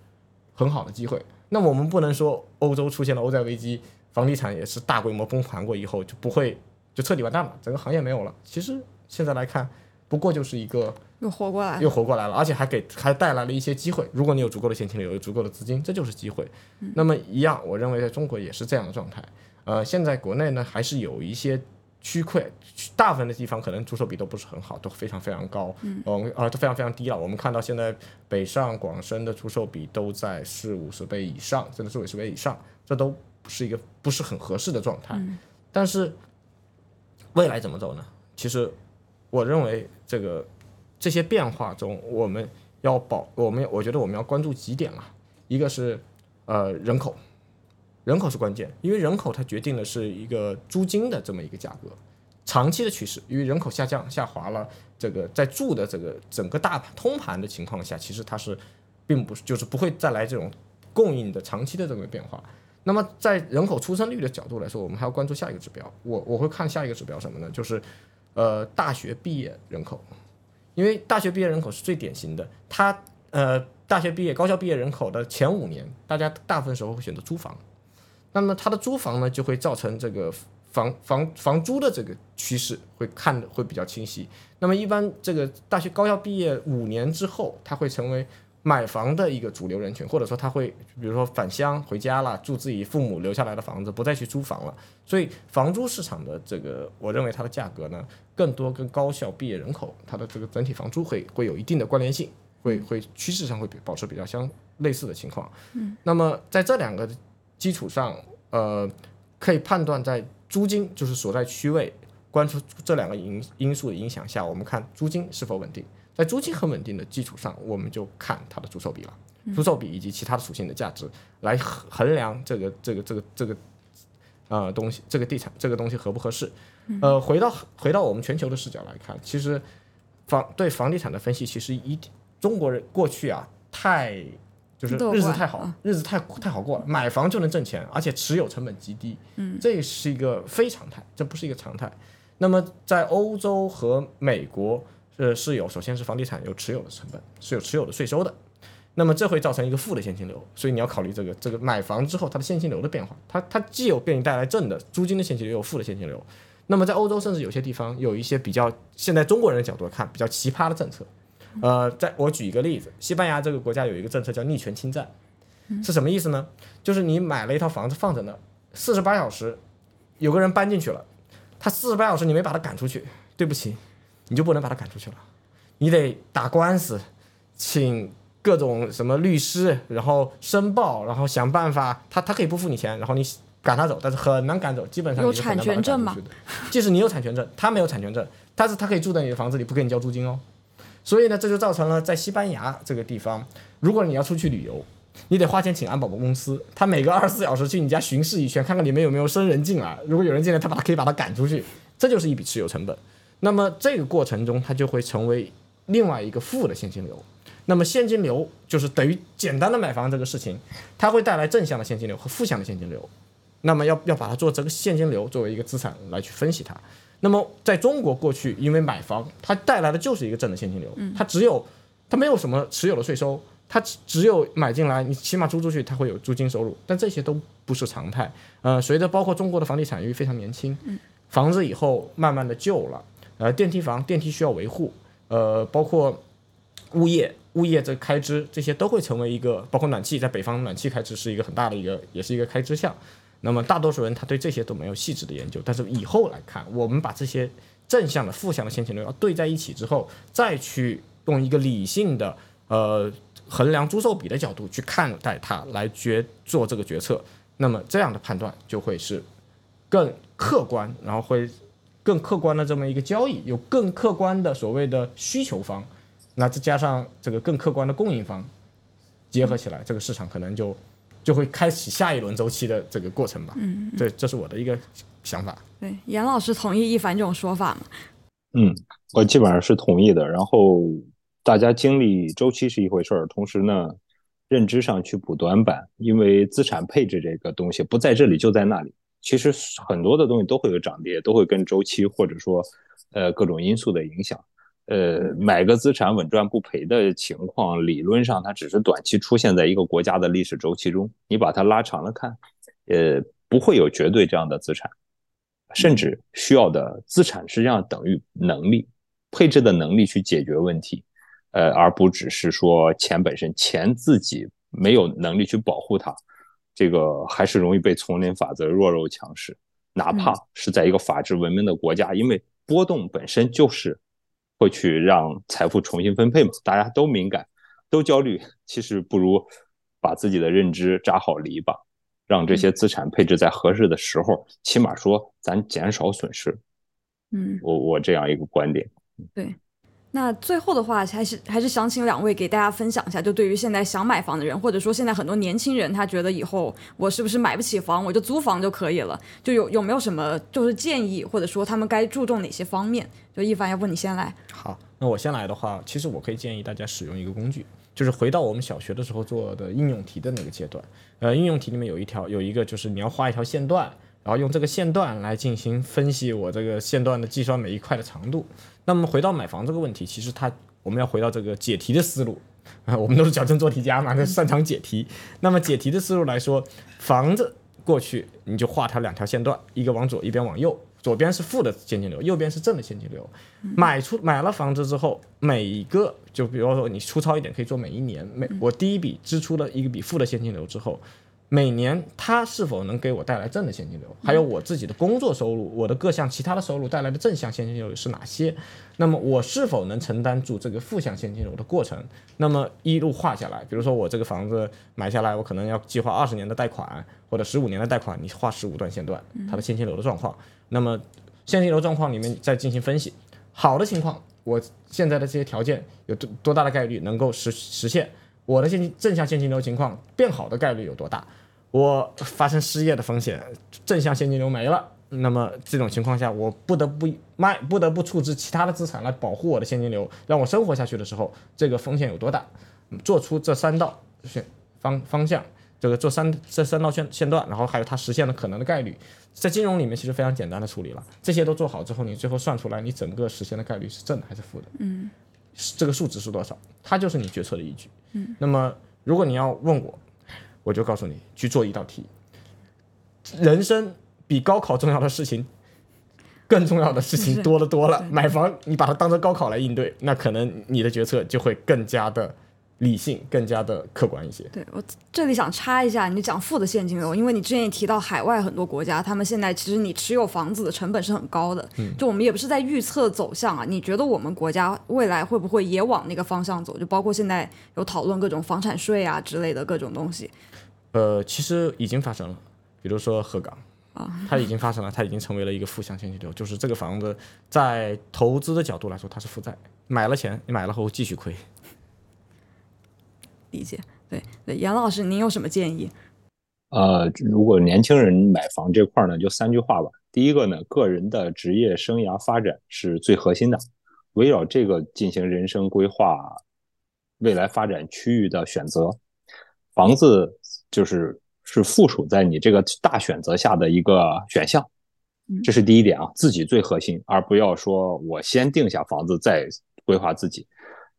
很好的机会，那我们不能说欧洲出现了欧债危机，房地产也是大规模崩盘过以后就不会就彻底完蛋了，整个行业没有了。其实现在来看，不过就是一个又活过来，又活过来了，而且还给还带来了一些机会。如果你有足够的现金流，有足够的资金，这就是机会。那么一样，我认为在中国也是这样的状态。呃，现在国内呢还是有一些。区块，大部分的地方可能出售比都不是很好，都非常非常高，嗯，啊都非常非常低了。我们看到现在北上广深的出售比都在四五十倍以上，甚至是五十倍以上，这都不是一个不是很合适的状态。但是未来怎么走呢？其实我认为这个这些变化中，我们要保，我们我觉得我们要关注几点啊，一个是呃人口。人口是关键，因为人口它决定的是一个租金的这么一个价格，长期的趋势。因为人口下降下滑了，这个在住的这个整个大盘通盘的情况下，其实它是并不是就是不会再来这种供应的长期的这个变化。那么在人口出生率的角度来说，我们还要关注下一个指标。我我会看下一个指标什么呢？就是呃大学毕业人口，因为大学毕业人口是最典型的，它呃大学毕业高校毕业人口的前五年，大家大部分时候会选择租房。那么它的租房呢，就会造成这个房房房租的这个趋势会看的会比较清晰。那么一般这个大学高校毕业五年之后，他会成为买房的一个主流人群，或者说他会比如说返乡回家了，住自己父母留下来的房子，不再去租房了。所以房租市场的这个，我认为它的价格呢，更多跟高校毕业人口它的这个整体房租会会有一定的关联性，会会趋势上会保持比较相类似的情况。嗯，那么在这两个。基础上，呃，可以判断在租金就是所在区位，关注这两个因因素的影响下，我们看租金是否稳定。在租金很稳定的基础上，我们就看它的租售比了，租售比以及其他的属性的价值来衡量这个这个这个这个呃东西，这个地产这个东西合不合适。呃，回到回到我们全球的视角来看，其实房对房地产的分析，其实一中国人过去啊太。就是日子太好，日子太太好过了，买房就能挣钱，而且持有成本极低，嗯，这是一个非常态，这不是一个常态。那么在欧洲和美国，呃，是有首先是房地产有持有的成本，是有持有的税收的，那么这会造成一个负的现金流，所以你要考虑这个这个买房之后它的现金流的变化，它它既有给你带来正的租金的现金流，有负的现金流。那么在欧洲甚至有些地方有一些比较，现在中国人的角度看比较奇葩的政策。呃，在我举一个例子，西班牙这个国家有一个政策叫逆权侵占，是什么意思呢？就是你买了一套房子放在那儿，四十八小时，有个人搬进去了，他四十八小时你没把他赶出去，对不起，你就不能把他赶出去了，你得打官司，请各种什么律师，然后申报，然后想办法，他他可以不付你钱，然后你赶他走，但是很难赶走，基本上有你是很难把他产权证赶出去的。即使你有产权证，他没有产权证，但是他可以住在你的房子里，不给你交租金哦。所以呢，这就造成了在西班牙这个地方，如果你要出去旅游，你得花钱请安保公司，他每隔二十四小时去你家巡视一圈，看看里面有没有生人进来。如果有人进来，他把他可以把他赶出去，这就是一笔持有成本。那么这个过程中，它就会成为另外一个负的现金流。那么现金流就是等于简单的买房这个事情，它会带来正向的现金流和负向的现金流。那么要要把它做这个现金流作为一个资产来去分析它。那么在中国过去，因为买房它带来的就是一个正的现金流，它只有它没有什么持有的税收，它只只有买进来，你起码租出去它会有租金收入，但这些都不是常态。呃，随着包括中国的房地产因为非常年轻，房子以后慢慢的旧了，呃，电梯房电梯需要维护，呃，包括物业物业这开支，这些都会成为一个，包括暖气，在北方暖气开支是一个很大的一个，也是一个开支项。那么大多数人他对这些都没有细致的研究，但是以后来看，我们把这些正向的、负向的现金流要对在一起之后，再去用一个理性的呃衡量租售比的角度去看待它，来决做这个决策，那么这样的判断就会是更客观，然后会更客观的这么一个交易，有更客观的所谓的需求方，那再加上这个更客观的供应方，结合起来，这个市场可能就就会开启下一轮周期的这个过程吧。嗯，对，这是我的一个想法。对，严老师同意一凡这种说法吗？嗯，我基本上是同意的。然后大家经历周期是一回事儿，同时呢，认知上去补短板，因为资产配置这个东西不在这里就在那里。其实很多的东西都会有涨跌，都会跟周期或者说呃各种因素的影响。呃，买个资产稳赚不赔的情况，理论上它只是短期出现在一个国家的历史周期中，你把它拉长了看，呃，不会有绝对这样的资产。甚至需要的资产实际上等于能力配置的能力去解决问题，呃，而不只是说钱本身，钱自己没有能力去保护它，这个还是容易被丛林法则弱肉强食。哪怕是在一个法治文明的国家，因为波动本身就是会去让财富重新分配嘛，大家都敏感，都焦虑，其实不如把自己的认知扎好篱笆。让这些资产配置在合适的时候，起码说咱减少损失。嗯，我我这样一个观点。对。那最后的话，还是还是想请两位给大家分享一下，就对于现在想买房的人，或者说现在很多年轻人，他觉得以后我是不是买不起房，我就租房就可以了？就有有没有什么就是建议，或者说他们该注重哪些方面？就一凡，要不你先来。好，那我先来的话，其实我可以建议大家使用一个工具，就是回到我们小学的时候做的应用题的那个阶段。呃，应用题里面有一条，有一个就是你要画一条线段，然后用这个线段来进行分析我这个线段的计算每一块的长度。那么回到买房这个问题，其实它我们要回到这个解题的思路啊，我们都是矫正做题家嘛，那擅长解题。那么解题的思路来说，房子过去你就画它两条线段，一个往左，一边往右。左边是负的现金流，右边是正的现金流。买出买了房子之后，每一个就比如说你粗糙一点，可以做每一年。每我第一笔支出了一个笔负的现金流之后，每年它是否能给我带来正的现金流？还有我自己的工作收入，我的各项其他的收入带来的正向现金流是哪些？那么我是否能承担住这个负向现金流的过程？那么一路画下来，比如说我这个房子买下来，我可能要计划二十年的贷款或者十五年的贷款，你画十五段线段，它的现金流的状况。那么现金流状况里面再进行分析，好的情况，我现在的这些条件有多多大的概率能够实实现？我的现金正向现金流情况变好的概率有多大？我发生失业的风险，正向现金流没了，那么这种情况下，我不得不卖，不得不处置其他的资产来保护我的现金流，让我生活下去的时候，这个风险有多大？做出这三道选方方向。这个做三这三道线线段，然后还有它实现的可能的概率，在金融里面其实非常简单的处理了。这些都做好之后，你最后算出来你整个实现的概率是正的还是负的？嗯，这个数值是多少？它就是你决策的依据。嗯，那么如果你要问我，我就告诉你去做一道题。人生比高考重要的事情，更重要的事情多得多了。买房你把它当成高考来应对，那可能你的决策就会更加的理性，更加的客观一些。对我这里想插一下，你讲负的现金流，因为你之前也提到海外很多国家，他们现在其实你持有房子的成本是很高的。嗯，就我们也不是在预测走向啊，你觉得我们国家未来会不会也往那个方向走？就包括现在有讨论各种房产税啊之类的各种东西。呃，其实已经发生了，比如说鹤岗啊，它已经发生了，它已经成为了一个负向现金流，就是这个房子在投资的角度来说它是负债，买了钱，你买了后继续亏。理解，对对，杨老师，您有什么建议？呃，如果年轻人买房这块呢，就三句话吧。第一个呢，个人的职业生涯发展是最核心的，围绕这个进行人生规划、未来发展区域的选择，房子就是是附属在你这个大选择下的一个选项，这是第一点啊，自己最核心，而不要说我先定下房子再规划自己。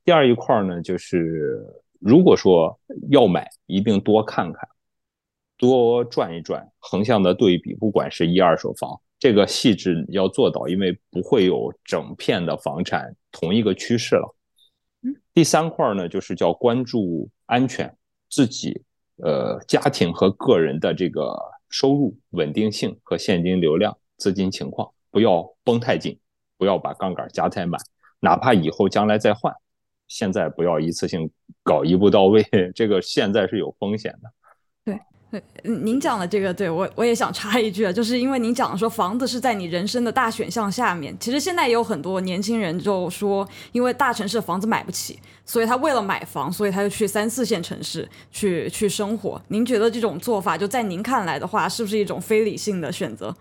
第二一块呢，就是。如果说要买，一定多看看，多转一转，横向的对比，不管是一二手房，这个细致要做到，因为不会有整片的房产同一个趋势了。第三块呢，就是叫关注安全，自己呃家庭和个人的这个收入稳定性和现金流量、资金情况，不要绷太紧，不要把杠杆加太满，哪怕以后将来再换。现在不要一次性搞一步到位，这个现在是有风险的。对对，您讲的这个，对我我也想插一句啊，就是因为您讲说房子是在你人生的大选项下面，其实现在也有很多年轻人就说，因为大城市的房子买不起，所以他为了买房，所以他就去三四线城市去去生活。您觉得这种做法，就在您看来的话，是不是一种非理性的选择？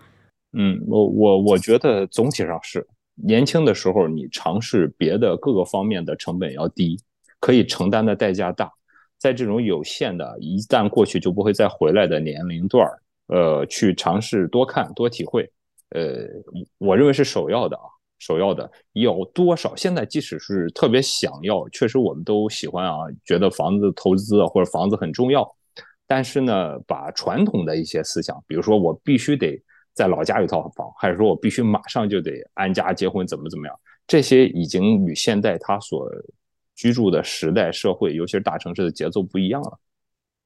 嗯，我我我觉得总体上是。年轻的时候，你尝试别的各个方面的成本要低，可以承担的代价大。在这种有限的、一旦过去就不会再回来的年龄段儿，呃，去尝试多看多体会，呃，我认为是首要的啊，首要的有多少？现在即使是特别想要，确实我们都喜欢啊，觉得房子投资或者房子很重要，但是呢，把传统的一些思想，比如说我必须得。在老家有套房，还是说我必须马上就得安家结婚，怎么怎么样？这些已经与现在他所居住的时代社会，尤其是大城市的节奏不一样了。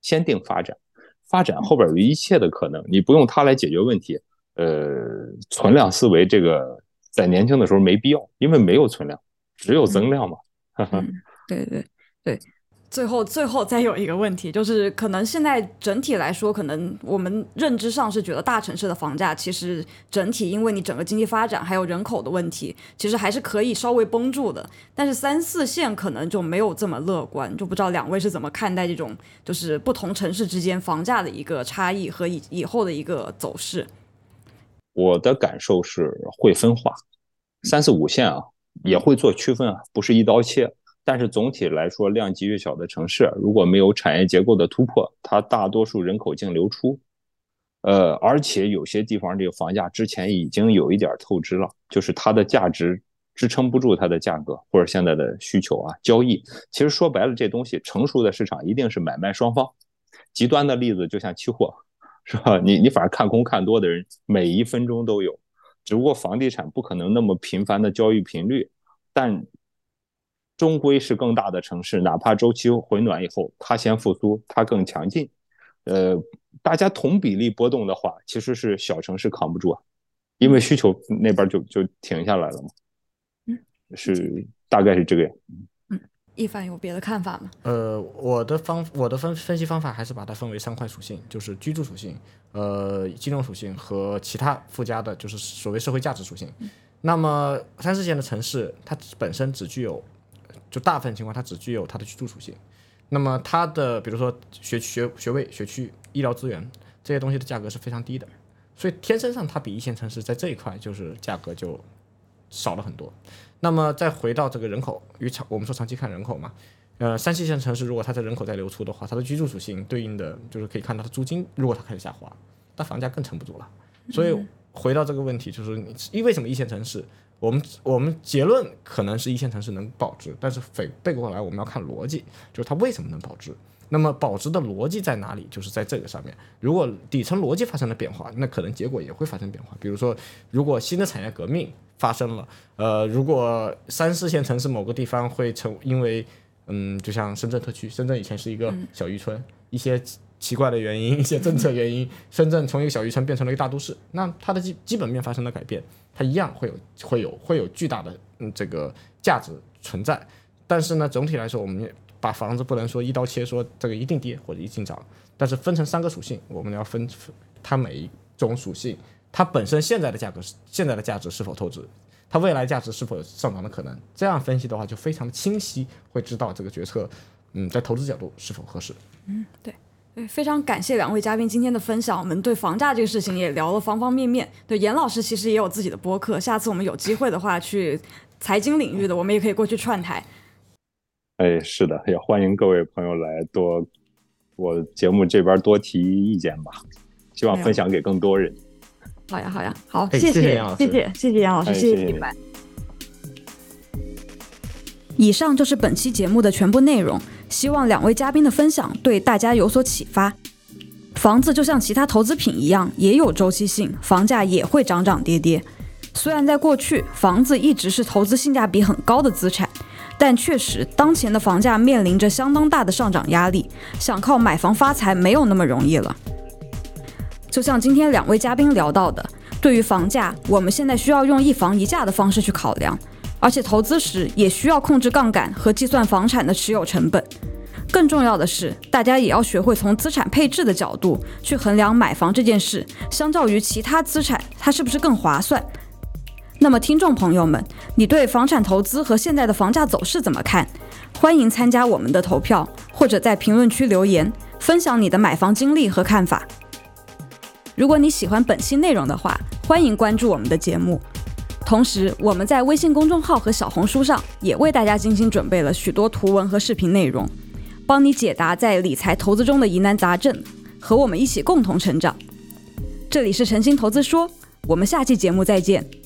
先定发展，发展后边有一切的可能，你不用它来解决问题。呃，存量思维这个在年轻的时候没必要，因为没有存量，只有增量嘛。对对对。最后，最后再有一个问题，就是可能现在整体来说，可能我们认知上是觉得大城市的房价其实整体，因为你整个经济发展还有人口的问题，其实还是可以稍微绷住的。但是三四线可能就没有这么乐观，就不知道两位是怎么看待这种就是不同城市之间房价的一个差异和以以后的一个走势。我的感受是会分化，三四五线啊也会做区分啊，不是一刀切。但是总体来说，量级越小的城市，如果没有产业结构的突破，它大多数人口净流出。呃，而且有些地方这个房价之前已经有一点透支了，就是它的价值支撑不住它的价格，或者现在的需求啊，交易。其实说白了，这东西成熟的市场一定是买卖双方。极端的例子就像期货，是吧？你你反正看空看多的人每一分钟都有，只不过房地产不可能那么频繁的交易频率，但。终归是更大的城市，哪怕周期回暖以后，它先复苏，它更强劲。呃，大家同比例波动的话，其实是小城市扛不住啊，因为需求那边就就停下来了嘛。嗯，是大概是这个样。嗯，一凡有别的看法吗？呃，我的方我的分分析方法还是把它分为三块属性，就是居住属性、呃金融属性和其他附加的，就是所谓社会价值属性。那么三四线的城市，它本身只具有就大部分情况，它只具有它的居住属性。那么它的，比如说学学学位、学区、医疗资源这些东西的价格是非常低的，所以天生上它比一线城市在这一块就是价格就少了很多。那么再回到这个人口与长，我们说长期看人口嘛，呃，三四线城市如果它的人口在流出的话，它的居住属性对应的就是可以看它的租金，如果它开始下滑，那房价更撑不住了。所以回到这个问题，就是你因为什么一线城市？我们我们结论可能是一线城市能保值，但是反背过来我们要看逻辑，就是它为什么能保值？那么保值的逻辑在哪里？就是在这个上面。如果底层逻辑发生了变化，那可能结果也会发生变化。比如说，如果新的产业革命发生了，呃，如果三四线城市某个地方会成因为嗯，就像深圳特区，深圳以前是一个小渔村，一些奇怪的原因，一些政策原因，深圳从一个小渔村变成了一个大都市，那它的基基本面发生了改变，它一样会有会有会有巨大的嗯这个价值存在。但是呢，总体来说，我们把房子不能说一刀切，说这个一定跌或者一定涨，但是分成三个属性，我们要分它每一种属性，它本身现在的价格是现在的价值是否透支，它未来价值是否有上涨的可能。这样分析的话，就非常的清晰，会知道这个决策，嗯，在投资角度是否合适。嗯，对。对，非常感谢两位嘉宾今天的分享，我们对房价这个事情也聊了方方面面。对，严老师其实也有自己的播客，下次我们有机会的话，去财经领域的，我们也可以过去串台。哎，是的，也欢迎各位朋友来多我节目这边多提意见吧，希望分享给更多人。好呀，好呀，好，谢谢，谢谢，谢谢，谢谢杨老师，谢谢你们。以上就是本期节目的全部内容，希望两位嘉宾的分享对大家有所启发。房子就像其他投资品一样，也有周期性，房价也会涨涨跌跌。虽然在过去，房子一直是投资性价比很高的资产。但确实，当前的房价面临着相当大的上涨压力，想靠买房发财没有那么容易了。就像今天两位嘉宾聊到的，对于房价，我们现在需要用一房一价的方式去考量，而且投资时也需要控制杠杆和计算房产的持有成本。更重要的是，大家也要学会从资产配置的角度去衡量买房这件事，相较于其他资产，它是不是更划算。那么，听众朋友们，你对房产投资和现在的房价走势怎么看？欢迎参加我们的投票，或者在评论区留言，分享你的买房经历和看法。如果你喜欢本期内容的话，欢迎关注我们的节目。同时，我们在微信公众号和小红书上也为大家精心准备了许多图文和视频内容，帮你解答在理财投资中的疑难杂症，和我们一起共同成长。这里是诚心投资说，我们下期节目再见。